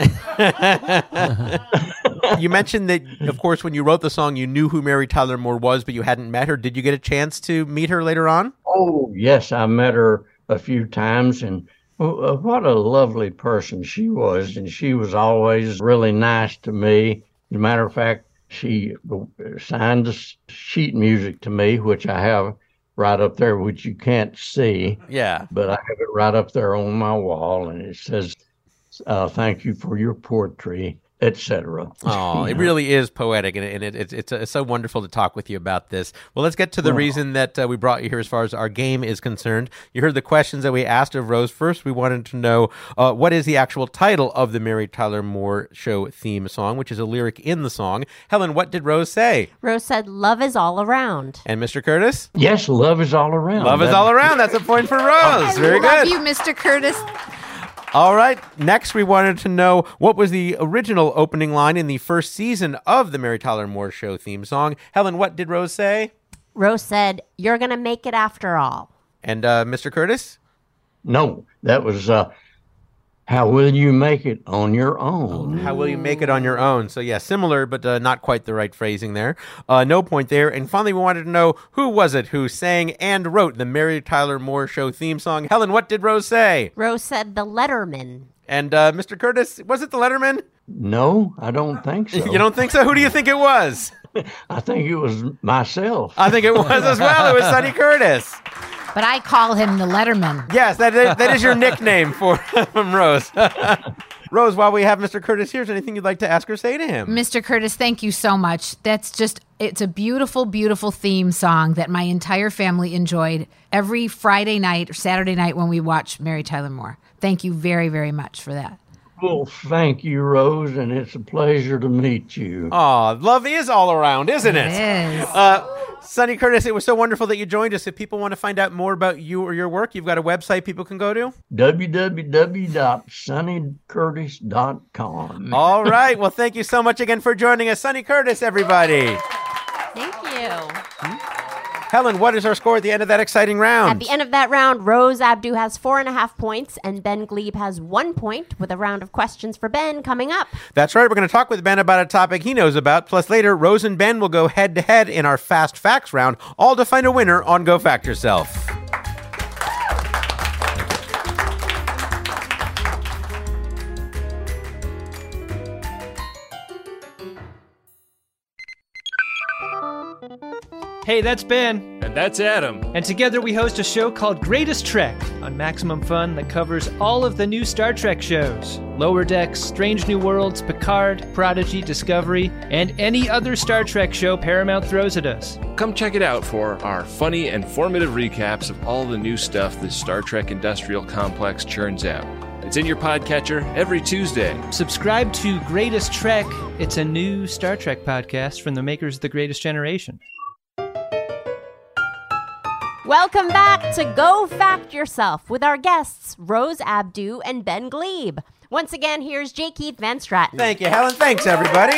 you mentioned that, of course, when you wrote the song, you knew who Mary Tyler Moore was, but you hadn't met her. Did you get a chance to meet her later on? Oh, yes, I met her a few times, and what a lovely person she was. And she was always really nice to me. As a matter of fact, she uh, signed the sheet music to me, which I have right up there, which you can't see, Yeah. but I have it right up there on my wall, and it says, uh, "Thank you for your poetry." Etc. Oh, it really is poetic, and, it, and it, it's, it's, it's so wonderful to talk with you about this. Well, let's get to the reason that uh, we brought you here as far as our game is concerned. You heard the questions that we asked of Rose. First, we wanted to know uh, what is the actual title of the Mary Tyler Moore Show theme song, which is a lyric in the song. Helen, what did Rose say? Rose said, "Love is all around." And Mr. Curtis? Yes, love is all around. Love is all around. That's a point for Rose. Very Love good. you, Mr. Curtis. All right. Next, we wanted to know what was the original opening line in the first season of the Mary Tyler Moore Show theme song. Helen, what did Rose say? Rose said, "You're gonna make it after all." And uh, Mr. Curtis? No, that was uh, how will you make it on your own? How will you make it on your own? So, yeah, similar, but uh, not quite the right phrasing there. Uh, no point there. And finally, we wanted to know who was it who sang and wrote the Mary Tyler Moore Show theme song. Helen, what did Rose say? Rose said, "The Letterman." And uh, Mr. Curtis, was it the Letterman? No, I don't think so. You don't think so? Who do you think it was? I think it was myself. I think it was as well. It was Sonny Curtis. But I call him the Letterman. Yes, that is, that is your nickname for from Rose. Rose, while we have Mr. Curtis here, is there anything you'd like to ask or say to him? Mr. Curtis, thank you so much. That's just, it's a beautiful, beautiful theme song that my entire family enjoyed every Friday night or Saturday night when we watch Mary Tyler Moore. Thank you very, very much for that. Well, thank you, Rose, and it's a pleasure to meet you. Aw, love is all around, isn't it? It is. Uh, Sonny Curtis, it was so wonderful that you joined us. If people want to find out more about you or your work, you've got a website people can go to. www.sonnycurtis.com. All right. Well, thank you so much again for joining us, Sonny Curtis, everybody. Thank you. Helen, what is our score at the end of that exciting round? At the end of that round, Rose Abdoo has four and a half points, and Ben Gleib has one point, with a round of questions for Ben coming up. That's right. We're going to talk with Ben about a topic he knows about. Plus, later, Rose and Ben will go head to head in our Fast Facts round, all to find a winner on Go Fact Yourself. Hey, that's Ben. And that's Adam. And together we host a show called Greatest Trek on Maximum Fun that covers all of the new Star Trek shows Lower Decks, Strange New Worlds, Picard, Prodigy, Discovery, and any other Star Trek show Paramount throws at us. Come check it out for our funny and formative recaps of all the new stuff the Star Trek industrial complex churns out. It's in your podcatcher every Tuesday. Subscribe to Greatest Trek. It's a new Star Trek podcast from the makers of The Greatest Generation. Welcome back to Go Fact Yourself with our guests, Rose Abdoo and Ben Gleib. Once again, here's J. Keith van Straaten. Thank you, Helen. Thanks, everybody.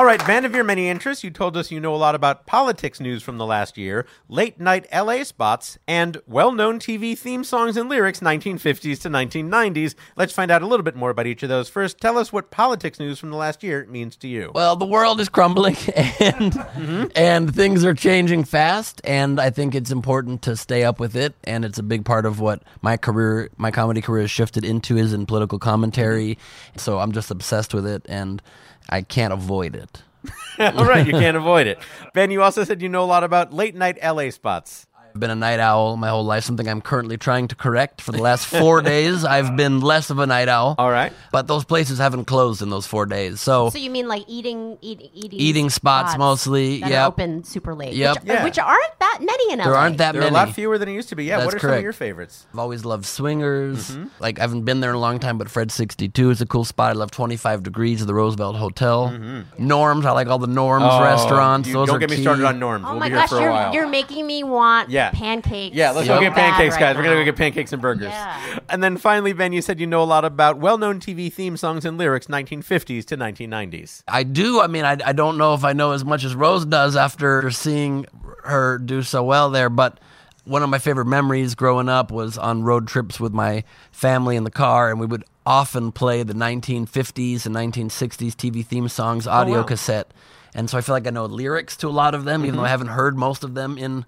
All right, man of your many interests, you told us you know a lot about politics news from the last year, late night LA spots, and well known TV theme songs and lyrics 1950s to 1990s. Let's find out a little bit more about each of those. First, tell us what politics news from the last year means to you. Well, the world is crumbling and mm-hmm. and things are changing fast and I think it's important to stay up with it and it's a big part of what my career my comedy career has shifted into is in political commentary. Mm-hmm. So I'm just obsessed with it and I can't avoid it. All right, you can't avoid it. Ben, you also said you know a lot about late night LA spots. I've been a night owl my whole life, something I'm currently trying to correct. For the last four days, I've been less of a night owl. All right. But those places haven't closed in those four days. So, So you mean like eating, eat, eating, Eating spots mostly, Yeah. open super late. Yep. which, Yeah. which aren't that many in LA. there aren't that There are many. a lot fewer than it used to be. Yeah, That's what are some of your favorites? I've always loved swingers. Mm-hmm. Like I haven't been there in a long time, but Fred 62 is a cool spot. I love 25 Degrees of the Roosevelt Hotel. Norms, I like all the Norms restaurants. Mm-hmm. Oh, You Those don't are get me key. started on norms. Oh we'll my be here gosh, for a you're, you're making me want Yeah. Pancakes. Yeah, let's so go get bad pancakes, right guys. We're gonna go get pancakes and burgers. Yeah. And then finally, Ben, you said you know a lot about well-known TV theme songs and lyrics, 1950s to 1990s. I do. I mean, I, I don't know if I know as much as Rose does after seeing her do so well there, but one of my favorite memories growing up was on road trips with my family in the car, and we would often play the 1950s and 1960s TV theme songs oh, audio wow. cassette. And so I feel like I know lyrics to a lot of them, even though mm-hmm. I haven't heard most of them in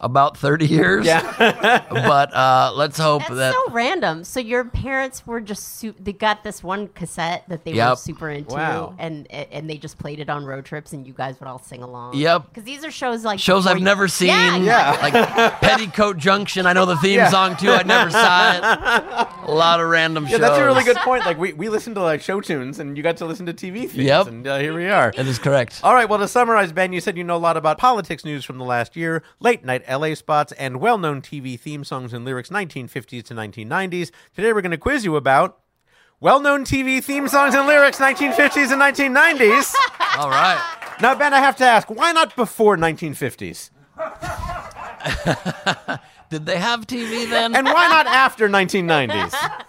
about 30 years. Yeah. but uh, let's hope That's that. so random. So your parents were just su- they got this one cassette that they were super into, Wow. and and they just played it on road trips, and you guys would all sing along. Yep. Because these are shows like Shows before I've you- never seen. Yeah, Yeah. Like Petticoat Junction. I know the theme Yeah. song too. I never saw it. A lot of random Yeah, shows. that's a really good point. Like we, we listened to like show tunes, and you got to listen to TV themes, Yep. and uh, here we are. That is correct. All right. Well, to summarize, Ben, you said you know a lot about politics news from the last year, late night LA spots, and well-known TV theme songs and lyrics 1950s to 1990s. Today, we're going to quiz you about well-known TV theme songs and lyrics 1950s and 1990s. All right. now, Ben, I have to ask, why not before 1950s, Did they have TV then? and why not after 1990s?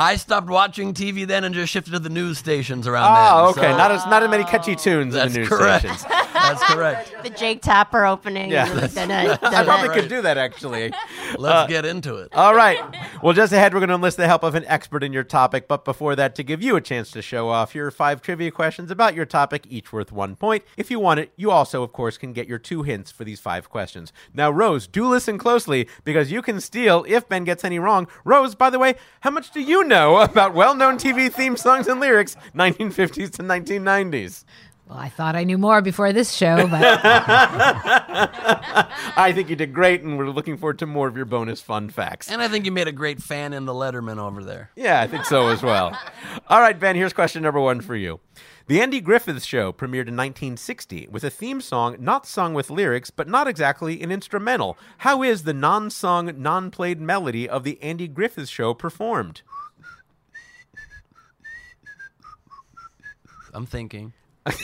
I stopped watching TV then and just shifted to the news stations around Oh, then. okay. so Not as not as many catchy tunes in that's the news correct. stations. That's correct. The Jake Tapper opening. Yeah. really dun-dun, I probably dun-dun. could do that actually. Let's uh, get into it. All right. Well, just ahead, we're going to enlist the help of an expert in your topic. But before that, to give you a chance to show off, your five trivia questions about your topic, each worth one point. If you want it, you also, of course, can get your two hints for these five questions. Now, Rose, do listen closely because you can steal if Ben gets any wrong. Rose, by the way, how much do you know about well known TV theme songs and lyrics, 1950s to 1990s? Well, I thought I knew more before this show, but I think you did great, and we're looking forward to more of your bonus fun facts. And I think you made a great fan in the Letterman over there. Yeah, I think so as well. All right, Ben, here's question number one for you. The Andy Griffith Show premiered in 1960 with a theme song not sung with lyrics, but not exactly an instrumental. How is the non sung, non played melody of The Andy Griffith Show performed? I'm thinking. it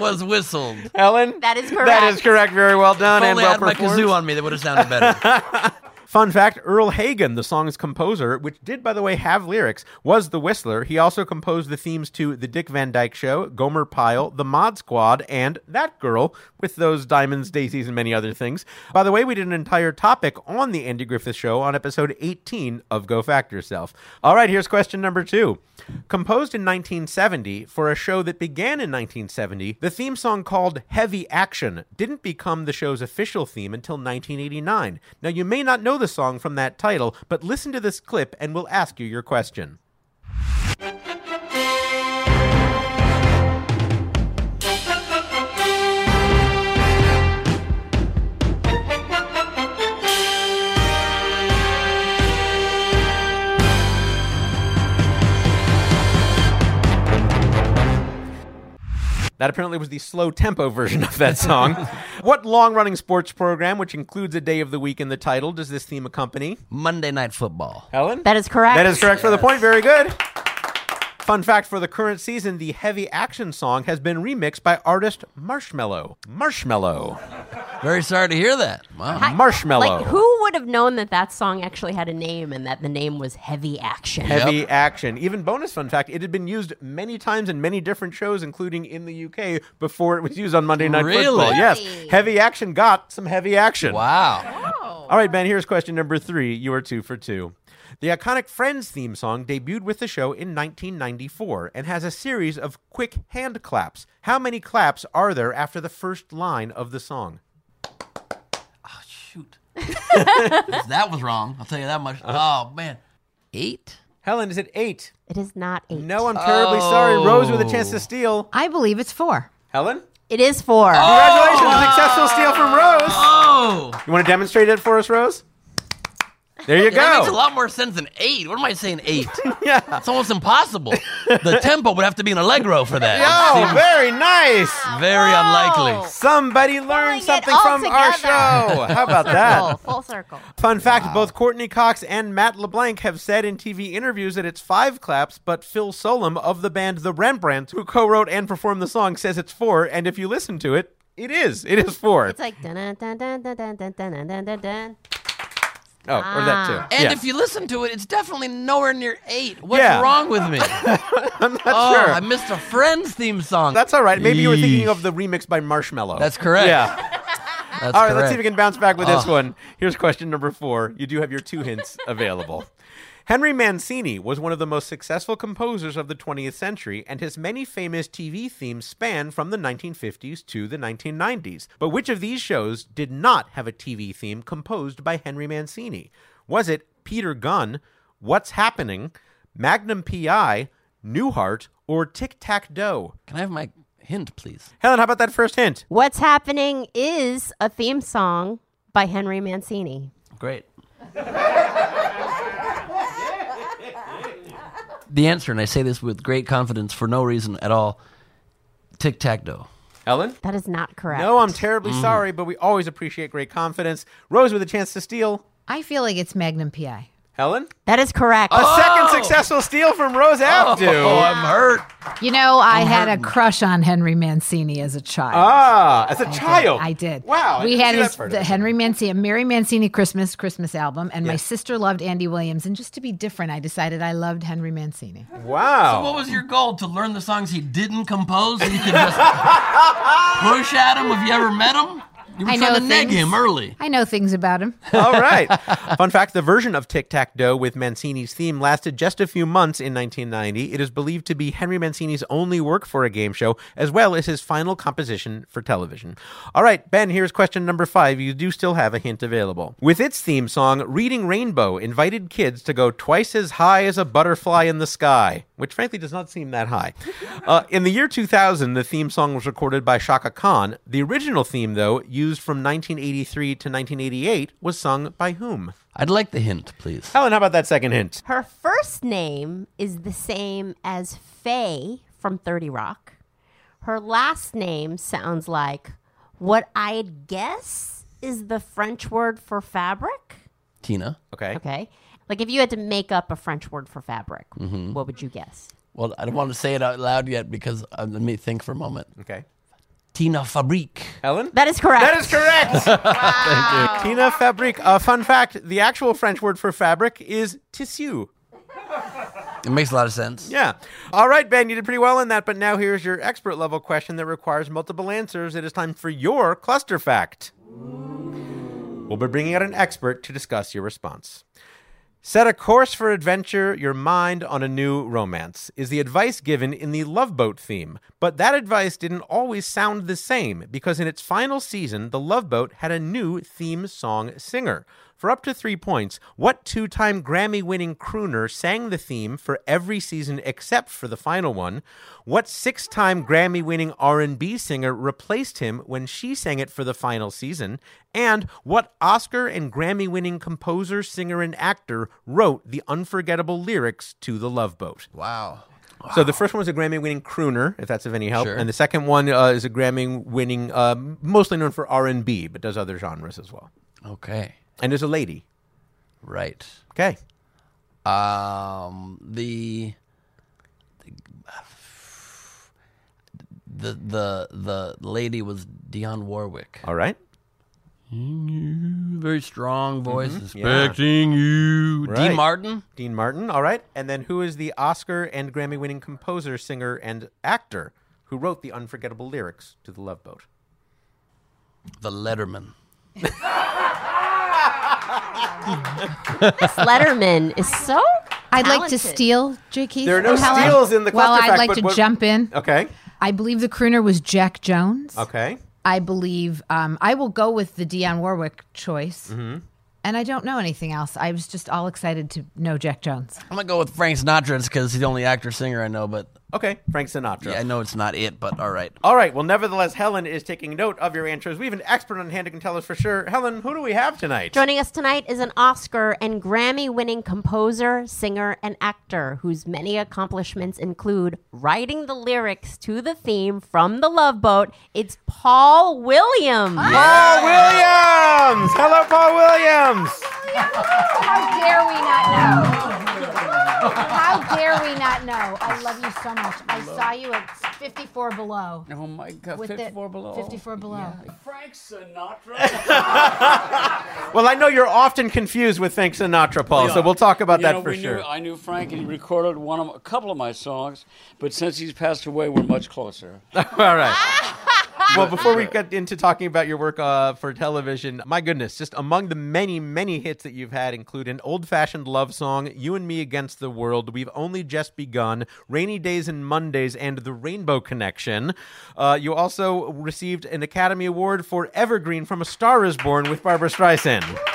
was whistled. Ellen? That is correct. That is correct. Very well done If and only I well had my performed. kazoo on me, that would have sounded better. Fun fact Earle Hagen, the song's composer, which did, by the way, have lyrics, was the whistler. He also composed the themes to The Dick Van Dyke Show, Gomer Pyle, The Mod Squad, and That Girl, with those diamonds, daisies, and many other things. By the way, we did an entire topic on The Andy Griffith Show on episode 18 of Go Fact Yourself. All right, here's question number two. Composed in 1970 for a show that began in 1970, the theme song called Heavy Action didn't become the show's official theme until 1989. Now, you may not know the song from that title, but listen to this clip and we'll ask you your question. That apparently was the slow tempo version of that song. what long running sports program, which includes a day of the week in the title, does this theme accompany? Monday Night Football. Helen? That is correct. That is correct for the point. Very good. Fun fact for the current season, the heavy action song has been remixed by artist Marshmello. Marshmello. Very sorry to hear that. Wow. Hi- Marshmello. Like, who would have known that that song actually had a name and that the name was Heavy Action? Heavy action. Even bonus fun fact, it had been used many times in many different shows, including in the UK, before it was used on Monday Night Really? Football. Yes. Heavy action got some heavy action. Wow. All right, Ben, here's question number three. You are two for two. The iconic Friends theme song debuted with the show in 1994 and has a series of quick hand claps. How many claps are there after the first line of the song? Oh, shoot. that was wrong. I'll tell you that much. Uh-huh. Oh, man. Eight? Helen, is it eight? It is not eight. No, I'm terribly sorry. Rose with a chance to oh. steal. I believe it's four. Helen? It is four. Congratulations, oh. successful steal from Rose. Oh! You want to demonstrate it for us, Rose? There you go. That makes a lot more sense than eight. What am I saying, eight? Yeah. It's almost impossible. The tempo would have to be an allegro for that. Oh, It seems very nice. very unlikely. Somebody learned Pulling it something all from our together. show. How about that? full circle. Fun fact both Courteney Cox and Matt LeBlanc have said in TV interviews that it's five claps, but Phil Solem of the band The Rembrandts, who co wrote and performed the song, says it's four. And if you listen to it, it is. It is four. It's like dun dun dun dun dun dun dun dun dun dun dun. Oh, or that too. Ah. And Yeah. if you listen to it, it's definitely nowhere near eight. What's Yeah. wrong with me? I'm not oh, sure. I missed a Friends theme song. That's all right. Maybe you were thinking Yeesh. of the remix by Marshmello. That's correct. Yeah. That's All right, let's see if we can bounce back with this Oh. one. Here's question number four. You do have your two hints available. Henry Mancini was one of the most successful composers of the 20th century, and his many famous TV themes span from the 1950s to the 1990s. But which of these shows did not have a TV theme composed by Henry Mancini? Was it Peter Gunn, What's Happening, Magnum PI, Newhart, or Tic Tac Doe? Can I have my hint, please? Helen, how about that first hint? What's happening is a theme song by Henry Mancini. Great. the answer, and I say this with great confidence for no reason at all tic tac toe. Ellen? That is not correct. No, I'm terribly mm. sorry, but we always appreciate great confidence. Rose with a chance to steal. I feel like it's Magnum PI. Helen? That is correct. A second successful steal from Rose Abdoo. Oh, I'm hurt. You know, I had a crush on Henry Mancini as a child. Ah, as a child. I did. Wow. I We didn't had see that his part of the it. Henry Mancini, a Merry Mancini Christmas Christmas album, and my sister loved Andy Williams. And just to be different, I decided I loved Henry Mancini. Wow. So what was your goal? To learn the songs he didn't compose so you could just push at him? Have you ever met him? You were I trying know to neg things. him early. I know things about him. All right. Fun fact the version of Tic Tac Doe with Mancini's theme lasted just a few months in 1990. It is believed to be Henry Mancini's only work for a game show, as well as his final composition for television. All right, Ben, here's question number five. You do still have a hint available. With its theme song, Reading Rainbow invited kids to go twice as high as a butterfly in the sky. Which frankly does not seem that high. Uh, in the year 2000, the theme song was recorded by Chaka Khan. The original theme, though, used from 1983 to 1988, was sung by whom? I'd like the hint, please. Helen, how about that second hint? Her first name is the same as Fey from 30 Rock. Her last name sounds like what I'd guess is the French word for fabric. Tina. Okay. Okay. Like if you had to make up a French word for fabric, Mm-hmm. what would you guess? Well, I don't want to say it out loud yet because uh, let me think for a moment. Okay. Tina Fabrique. Helen? That is correct. That is correct. Tina Fabrique. Uh, fun fact the actual French word for fabric is tissue. It makes a lot of sense. Yeah. All right, Ben, you did pretty well in that, but now here's your expert level question that requires multiple answers. It is time for your cluster fact. We'll be bringing out an expert to discuss your response. Set a course for adventure, your mind on a new romance, is the advice given in the Love Boat theme. But that advice didn't always sound the same, because in its final season, the Love Boat had a new theme song singer. For up to three points, what two time Grammy winning crooner sang the theme for every season except for the final one? What six time Grammy winning R&B singer replaced him when she sang it for the final season? And what Oscar and Grammy winning composer, singer, and actor wrote the unforgettable lyrics to The Love Boat? Wow. So the first one was a Grammy winning crooner, if that's of any help, Sure. and the second one uh, is a Grammy winning, uh, mostly known for R&B, but does other genres as well. Okay. And there's a lady. Right. Okay. Um, the the the the lady was Dionne Warwick. All right. Very strong voice. Mm-hmm. Yeah. Expecting you. Right. Dean Martin. Dean Martin. All right. And then who is the Oscar and Grammy winning composer, singer, and actor who wrote the unforgettable lyrics to The Love Boat? The Letterman. This Letterman is so. I'd like to talented. steal, J. Keith. There are no and Helen. steals in the Well, cluster I'd like but to what- jump in. Okay. I believe the crooner was Jack Jones. Okay. I believe um, I will go with the Dionne Warwick choice. Mm-hmm. And I don't know anything else. I was just all excited to know Jack Jones. I'm gonna go with Frank Sinatra because he's the only actor singer I know. But Okay. Frank Sinatra. yeah, I know it's not it. But all right. All right. Well, nevertheless, Helen is taking note of your answers. We have an expert on hand who can tell us for sure. Helen, who do we have tonight? Joining us tonight is an Oscar and Grammy winning composer, singer, and actor whose many accomplishments include writing the lyrics to the theme from The Love Boat. It's Paul Williams. Paul Williams. Hello, Paul Williams. How dare we not know? How dare we not know? I love you so much. I saw you at 54 below. Oh my God, With 54 the, below. 54 below. Frank Sinatra. Well, I know you're often confused with Frank Sinatra, Paul, so we'll talk about You that know, for we sure. Knew, I knew Frank, and he recorded one of a couple of my songs, but since he's passed away, we're much closer. All right. well, before we get into talking about your work uh, for television, my goodness, just among the many, many hits that you've had include an old fashioned love song, You and Me Against the World, We've Only Just Begun, Rainy Days and Mondays, and The Rainbow Connection. Uh, you also received an Academy Award for Evergreen from A Star is Born with Barbra Streisand.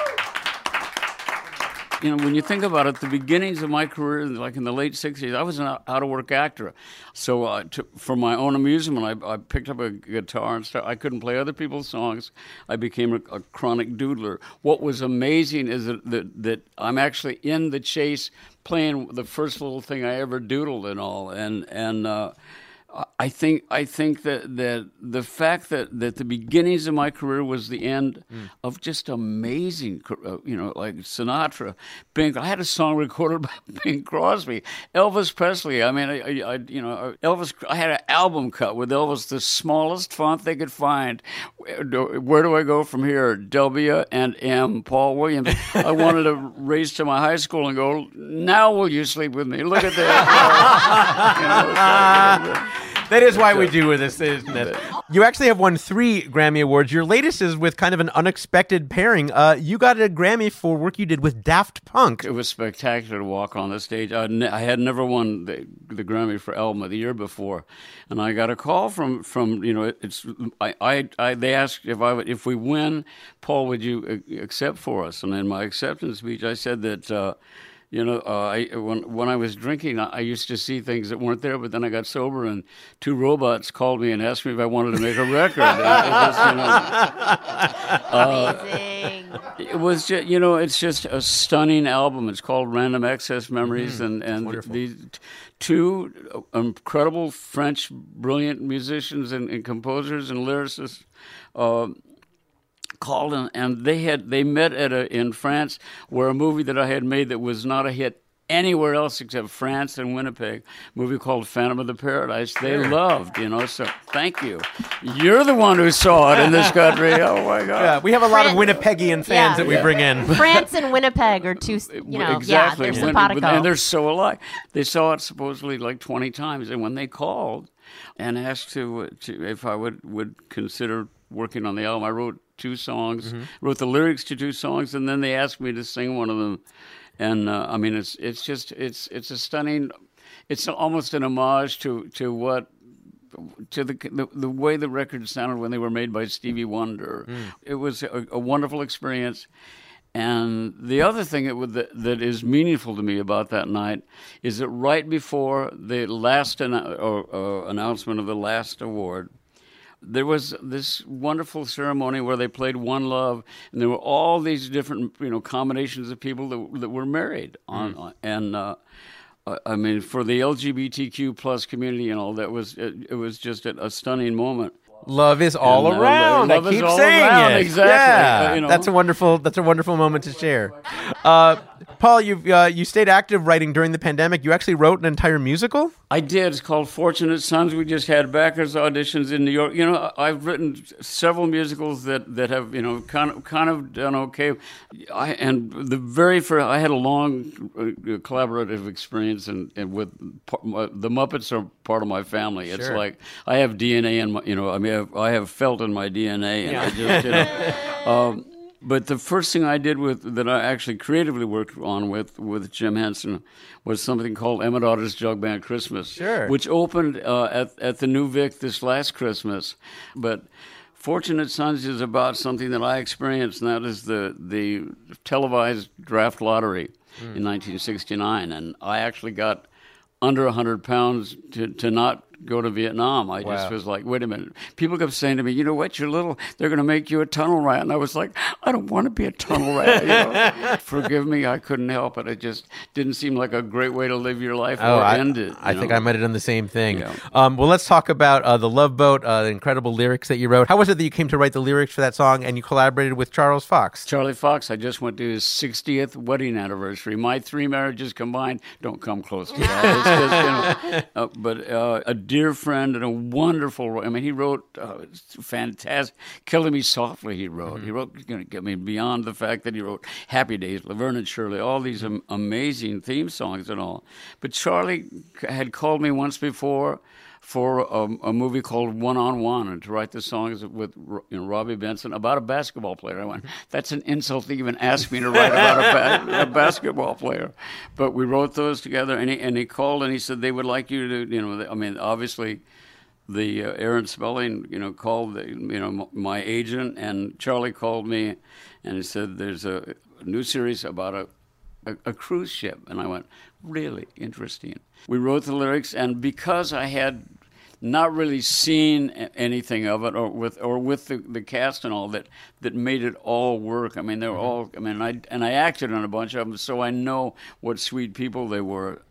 You know, when you think about it, the beginnings of my career, like in the late '60s, I was an out of work actor. So, uh, to, for my own amusement, I, I picked up a guitar and started, I couldn't play other people's songs. I became a, a chronic doodler. What was amazing is that, that that I'm actually in the chase playing the first little thing I ever doodled and all, and and. Uh, I think I think that, that the fact that, that the beginnings of my career was the end of just amazing, uh, you know, like Sinatra, Bing. I had a song recorded by Bing Crosby, Elvis Presley. I mean, I, I, you know, Elvis. I had an album cut with Elvis, the smallest font they could find. Where do, where do I go from here? W and M. Paul Williams. I wanted to race to my high school and go. Now will you sleep with me? Look at that. You know, That is why we do this, isn't it? You actually have won three Grammy Awards. Your latest is with kind of an unexpected pairing. Uh, you got a Grammy for work you did with Daft Punk. It was spectacular to walk on the stage. I, ne- I had never won the, the Grammy for album of the year before, and I got a call from from you know it- it's I, I, I they asked if I would, if we win, Paul, would you accept for us? And in my acceptance speech, I said that. Uh, You know, uh, I, when when I was drinking, I, I used to see things that weren't there. But then I got sober, and two robots called me and asked me if I wanted to make a record. It- it was, you know, Amazing. it was just, you know, it's just a stunning album. It's called Random Access Memories, and and these two incredible French, brilliant musicians and, and composers and lyricists. Uh, called and, and they had they met at a in France where a movie that I had made that was not a hit anywhere else except France and Winnipeg, a movie called Phantom of the Paradise. They loved, you know. So thank you. You're the one who saw it in this country. Oh my God. Yeah, we have a lot of Winnipegian fans Yeah. that we bring in. France and Winnipeg are two, you know, exactly. yeah, they're When- simpatico. And they're so alike. They saw it supposedly like 20 times, and when they called and asked to, to if I would would consider working on the album, I wrote two songs, Mm-hmm. wrote the lyrics to two songs, and then they asked me to sing one of them. And uh, I mean, it's it's just it's it's a stunning. It's almost an homage to to what to the, the the way the records sounded when they were made by Stevie Wonder. It was a, a wonderful experience. And the other thing that, would, that that is meaningful to me about that night is that right before the last or, uh, announcement of the last award, there was this wonderful ceremony where they played One Love, and there were all these different, you know, combinations of people that, that were married on, on- and. Uh, I- I mean, for the LGBTQ plus community and all that was it, it was just a, a stunning moment. Love is all And, uh, around. love I is keep all saying around, it. exactly. Yeah, Uh, you know. that's a wonderful. That's a wonderful moment to share. Uh, Paul, you uh, you stayed active writing during the pandemic. You actually wrote an entire musical. I did. It's called Fortunate Sons. We just had backers auditions in New York. You know, I've written several musicals that, that have you know kind of kind of done okay. I and the very first, I had a long uh, collaborative experience, and, and with the Muppets are part of my family. It's Sure. like I have DNA in my, you know, I mean, I have, I have felt in my DNA, and I just, you know. Um, but the first thing I did with that I actually creatively worked on with with Jim Henson was something called Emmet Otter's Jug Band Christmas, Sure. which opened uh, at at the New Vic this last Christmas. But Fortunate Sons is about something that I experienced, and that is the the televised draft lottery in 1969, and I actually got under 100 pounds to, to not go to Vietnam. I just was like, wait a minute. People kept saying to me, you know what, you're little, they're going to make you a tunnel rat. And I was like, I don't want to be a tunnel rat. You know? Forgive me, I couldn't help it. It just didn't seem like a great way to live your life or Oh, I, end it. I you think? I might have done the same thing. Yeah. Um, well, let's talk about uh, the Love Boat, uh, the incredible lyrics that you wrote. How was it that you came to write the lyrics for that song and you collaborated with Charles Fox? Charlie Fox, I just went to his 60th wedding anniversary. My three marriages combined don't come close to that. It's just, you know, uh, but uh, a dear friend and a wonderful. I mean, he wrote uh, fantastic. "Killing Me Softly." He wrote. He wrote. You know, I mean, beyond the fact that he wrote "Happy Days," Laverne and Shirley, all these am- amazing theme songs and all. But Charlie had called me once before for a, a movie called One on One and to write the songs with you know, Robby Benson about a basketball player. I went, that's an insult to even ask me to write about a, ba- a basketball player. But we wrote those together, and he, and he called and he said they would like you to, you know, I mean, obviously. The uh, Aaron Spelling, you know, called the, you know m- my agent, and Charlie called me, and he said there's a new series about a a, a cruise ship. And I went, really interesting. We wrote the lyrics, and because I had not really seen anything of it, or with or with the, the cast and all that, that made it all work. I mean, they were mm-hmm. all. I mean, I and I acted on a bunch of them, so I know what sweet people they were.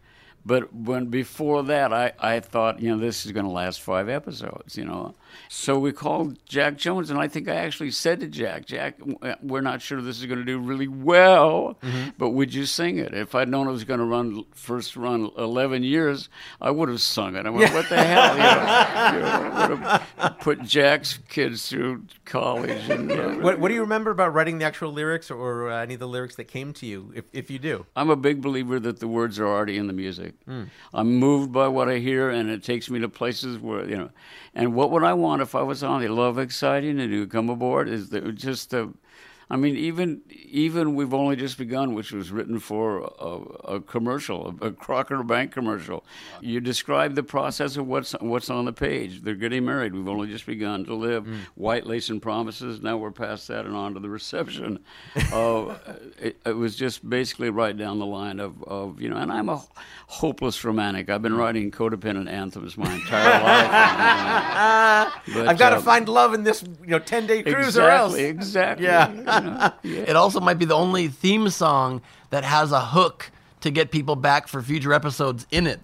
But when before that, I, I thought, you know, this is going to last five episodes, you know. So we called Jack Jones, and I think I actually said to Jack, Jack, we're not sure this is going to do really well, but would you sing it? If I'd known it was going to run first run 11 years, I would have sung it. I went, what the hell? You know, you know, put Jack's kids through college. And, uh, What, what do you remember about writing the actual lyrics or uh, any of the lyrics that came to you, if, if you do? I'm a big believer that the words are already in the music. I'm moved by what I hear, and it takes me to places where you know. And what would I want if I was on the Love Exciting and you come aboard? Is just the I mean, even even we've only just begun, which was written for a, a commercial, a, Crocker Bank commercial. You describe the process of what's what's on the page. They're getting married. We've only just begun to live. Mm. White lace and promises. Now we're past that and on to the reception. uh, it, it was just basically right down the line of, of you know. And I'm a hopeless romantic. I've been writing codependent anthems my entire life. But, I've got to uh, find love in this, you know, ten day cruise or else. Exactly, exactly. Yeah. It also might be the only theme song that has a hook to get people back for future episodes in it.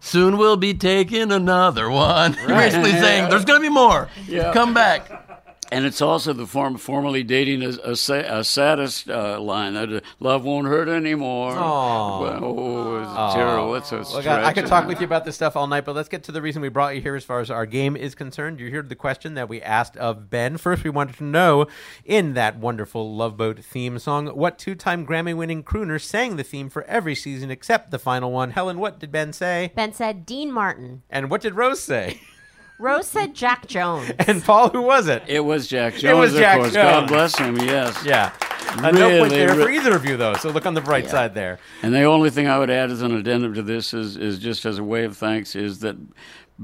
Soon we'll be taking another one. You're basically saying there's going to be more. Come back. And it's also the form formerly dating a, a, a saddest uh, line that uh, love won't hurt anymore. Aw. Well, oh, it's terrible. It's a Well, stretch. God, I could talk with you about this stuff all night, but let's get to the reason we brought you here as far as our game is concerned. You heard the question that we asked of Ben. First, we wanted to know in that wonderful Love Boat theme song, what two time Grammy winning crooner sang the theme for every season except the final one? Helen, what did Ben say? Ben said Dean Martin. And what did Rose say? Rose said Jack Jones. And Paul, who was it? It was Jack Jones, It was of Jack course. Jones. God bless him, yes. Yeah. Uh, no point Really, there for re- either of you, though, so look on the bright side there. And the only thing I would add as an addendum to this is, is just as a way of thanks is that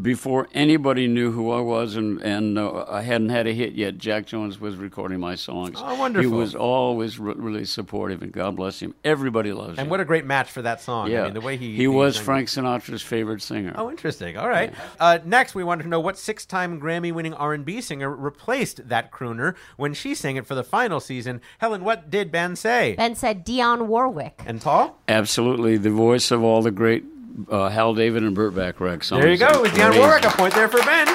before anybody knew who I was and, and uh, I hadn't had a hit yet, Jack Jones was recording my songs. Oh, wonderful. He was always re- really supportive, and God bless him. Everybody loves him. And what a great match for that song. yeah. I mean, the way he. he was sang- Frank Sinatra's favorite singer. Oh, interesting. All right. Uh, next, we wanted to know what six-time Grammy-winning R&B singer replaced that crooner when she sang it for the final season. Helen, what did Ben say? Ben said Dionne Warwick. And Paul? Absolutely, the voice of all the great uh, Hal David and Burt Bacharach songs. There you go. It was Dionne Warwick. A point there for Ben.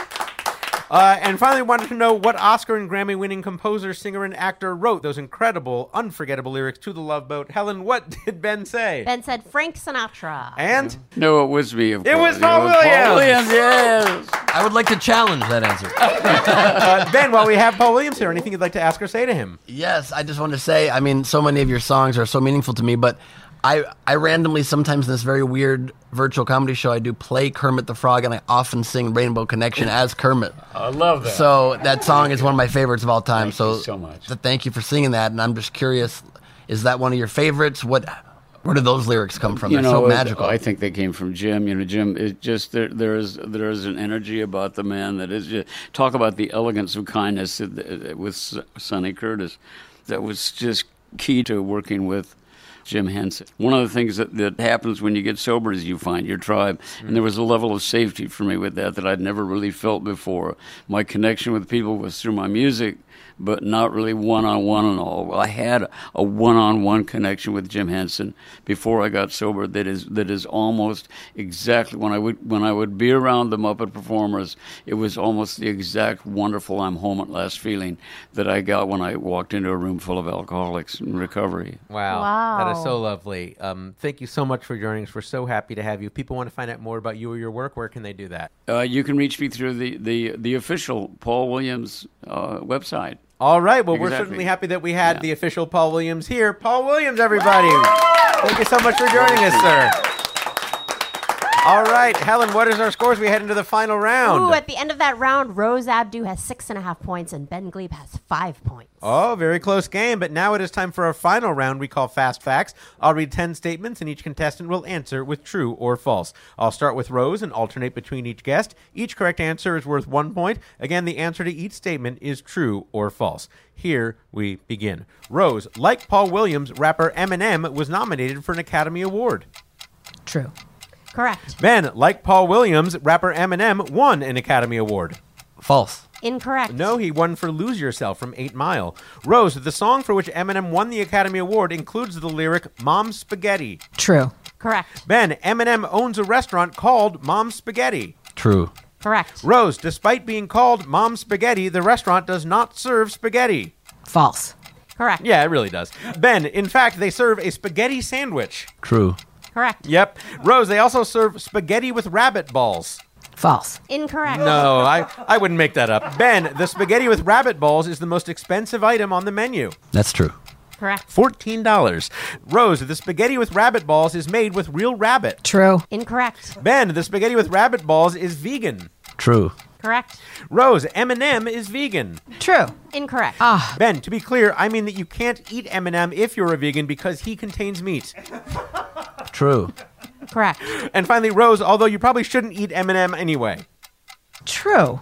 Uh, and finally, wanted to know what Oscar and Grammy-winning composer, singer, and actor wrote those incredible, unforgettable lyrics to "The Love Boat." Helen, what did Ben say? Ben said Frank Sinatra. And No, it was me. Of It course. was Paul Williams. Williams, yes. I would like to challenge that answer. uh, Ben, while we have Paul Williams here, anything you'd like to ask or say to him? Yes, I just wanted to say, I mean, so many of your songs are so meaningful to me, but I, I randomly sometimes in this very weird virtual comedy show I do play Kermit the Frog and I often sing Rainbow Connection as Kermit. I love that. So that song is one of my favorites of all time. Thank so you so much. th- thank you for singing that and I'm just curious, is that one of your favorites? What where do those lyrics come from? you They're know, so magical. I think they came from Jim. You know, Jim. It just there. There is there is an energy about the man that is just talk about the elegance of kindness uh, uh, with S- Sonny Curtis. That was just key to working with. Jim Henson. One of the things that, that happens when you get sober is you find your tribe. And there was a level of safety for me with that that I'd never really felt before. My connection with people was through my music, but not really one on one and all. I had a one on one connection with Jim Henson before I got sober that is that is almost exactly when I would when I would be around the Muppet performers, it was almost the exact wonderful I'm home at last feeling that I got when I walked into a room full of alcoholics in recovery. Wow. Wow. That is so lovely. Um, thank you so much for joining us. We're so happy to have you. People want to find out more about you or your work. Where can they do that? Uh, you can reach me through the, the, the official Paul Williams uh, website. All right. Well, we're certainly happy that we had Yeah. the official Paul Williams here. Paul Williams, everybody. Thank you so much for joining us, sir. All right, Helen, what is our scores? We head into the final round. Ooh, at the end of that round, Rose Abdoo has six and a half points and Ben Gleib has five points. Oh, very close game. But now it is time for our final round we call Fast Facts. I'll read 10 statements, and each contestant will answer with true or false. I'll start with Rose and alternate between each guest. Each correct answer is worth one point. Again, the answer to each statement is true or false. Here we begin. Rose, like Paul Williams, rapper Eminem was nominated for an Academy Award. True. Correct. Ben, like Paul Williams, rapper Eminem won an Academy Award. False. Incorrect. No, he won for Lose Yourself from 8 Mile. Rose, the song for which Eminem won the Academy Award includes the lyric Mom's Spaghetti. True. Correct. Ben, Eminem owns a restaurant called Mom's Spaghetti. True. Correct. Rose, despite being called Mom's Spaghetti, the restaurant does not serve spaghetti. False. Correct. Yeah, it really does. Ben, in fact, they serve a spaghetti sandwich. True. Correct. Yep. Rose, they also serve spaghetti with rabbit balls. False. Incorrect. No, I, I wouldn't make that up. Ben, the spaghetti with rabbit balls is the most expensive item on the menu. That's true. Correct. $14. Rose, the spaghetti with rabbit balls is made with real rabbit. True. Incorrect. Ben, the spaghetti with rabbit balls is vegan. True. Correct. Rose, M&M is vegan. True. Incorrect. Ah, Ben, to be clear, I mean that you can't eat M&M if you're a vegan because he contains meat. True. Correct. And finally, Rose, although you probably shouldn't eat M&M anyway. true.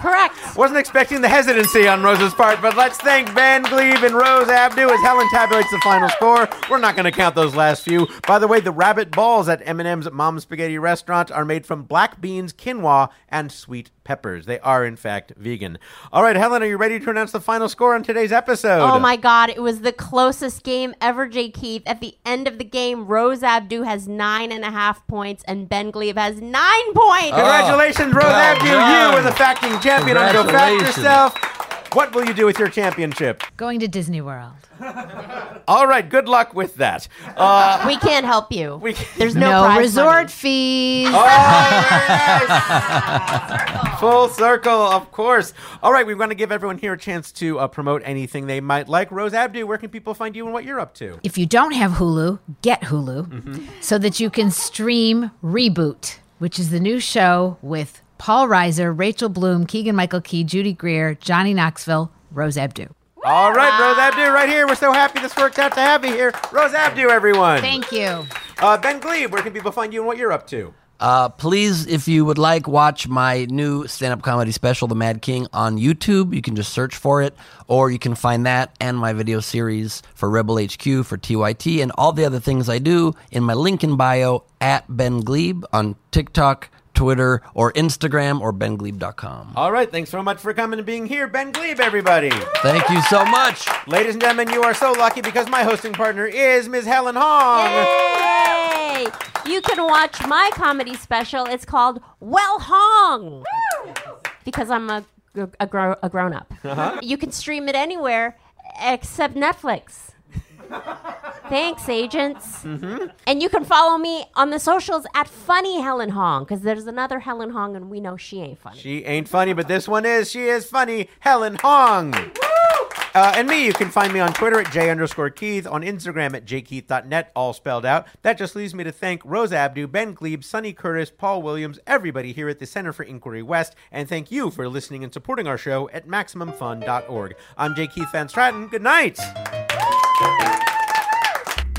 Correct. Wasn't expecting the hesitancy on Rose's part, but let's thank Van Gleib and Rose Abdoo as Helen tabulates the final score. We're not going to count those last few. By the way, the rabbit balls at Eminem's Mom Spaghetti Restaurant are made from black beans, quinoa, and sweet peppers. They are, in fact, vegan. All right, Helen, are you ready to announce the final score on today's episode? Oh my God! It was the closest game ever, J. Keith. At the end of the game, Rose Abdoo has nine and a half points, and Ben Gleib has nine points. Congratulations, oh, Rose well Abdoo. You done. are the facting champion on Go Fact Congratulations. Yourself. What will you do with your championship? Going to Disney World. All right, good luck with that. Uh, we can't help you. We- There's no, No, prize resort money. fees. Oh, yes! Full circle, of course. All right, we want to give everyone here a chance to uh, promote anything they might like. Rose Abdoo, where can people find you and what you're up to? If you don't have Hulu, get Hulu so that you can stream Reboot, which is the new show with Paul Reiser, Rachel Bloom, Keegan Michael Key, Judy Greer, Johnny Knoxville, Rose Abdoo. All right, Rose Abdoo, right here. We're so happy this worked out to have you here. Rose Abdoo, everyone. Thank you. Uh, ben Gleib, where can people find you and what you're up to? Uh, please, if you would like, watch my new stand-up comedy special, The Mad King, on YouTube. You can just search for it, or you can find that and my video series for Rebel HQ for TYT and all the other things I do in my link in bio at Ben Gleib on TikTok, Twitter, or Instagram, or bengleib.com. All right, thanks so much for coming and being here. Ben Gleib, everybody. Thank you so much. Ladies and gentlemen, you are so lucky because my hosting partner is Ms. Helen Hong. Yay! You can watch my comedy special. It's called Well Hong. Because I'm a, a, gro- a grown up. Uh-huh. You can stream it anywhere except Netflix. Thanks, agents. And you can follow me on the socials at Funny Helen Hong because there's another Helen Hong and we know she ain't funny. She ain't funny, but this one is. She is funny. Helen Hong. Uh, and me, you can find me on Twitter at J underscore Keith, on Instagram at jkeith.net, all spelled out. That just leaves me to thank Rose Abdoo, Ben Gleib, Sonny Curtis, Paul Williams, everybody here at the Center for Inquiry West, and thank you for listening and supporting our show at MaximumFun.org. I'm J. Keith Van Straaten. Good night. Thank you.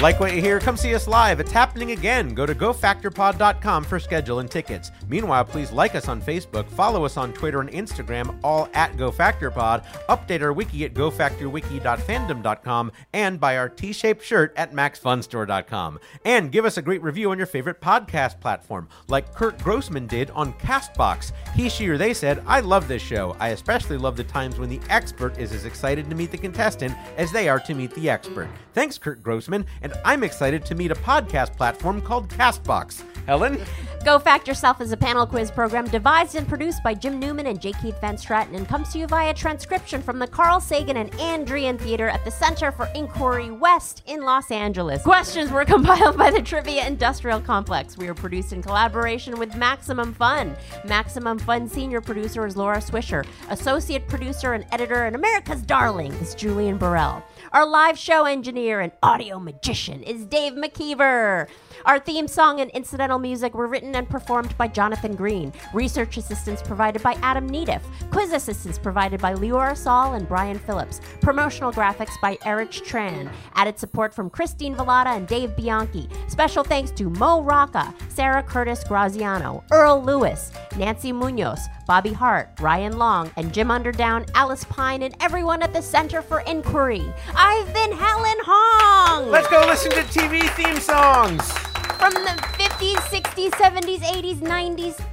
Like what you hear? Come see us live. It's happening again. Go to gofactorpod.com for schedule and tickets. Meanwhile, please like us on Facebook, follow us on Twitter and Instagram, all at GoFactorPod, update our wiki at gofactorwiki.fandom.com, and buy our T-shaped shirt at maxfunstore.com. And give us a great review on your favorite podcast platform, like Kurt Grossman did on Castbox. He, she, or they said, I love this show. I especially love the times when the expert is as excited to meet the contestant as they are to meet the expert. Thanks, Kurt Grossman, and I'm excited to meet a podcast platform called Castbox. Helen? Go Fact Yourself is a panel quiz program devised and produced by Jim Newman and J. Keith Van Straaten and comes to you via transcription from the Carl Sagan and Ann Druyan Theater at the Center for Inquiry West in Los Angeles. Questions were compiled by the Trivia Industrial Complex. We are produced in collaboration with Maximum Fun. Maximum Fun senior producer is Laura Swisher. Associate producer and editor and America's darling is Julian Burrell. Our live show engineer and audio magician is Dave McKeever. Our theme song and incidental music were written and performed by Jonathan Green. Research assistance provided by Adam Neediff. Quiz assistance provided by Lior Saul and Brian Phillips. Promotional graphics by Erich Tran. Added support from Christine Velada and Dave Bianchi. Special thanks to Mo Rocca, Sarah Curtis Graziano, Earl Lewis, Nancy Munoz, Bobby Hart, Ryan Long, and Jim Underdown, Alice Pine, and everyone at the Center for Inquiry. I've been Helen Hong! Let's go listen to TV theme songs. From the 50s, 60s, 70s, 80s, 90s,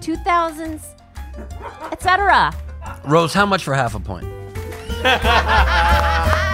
2000s, etc. Rose, how much for half a point?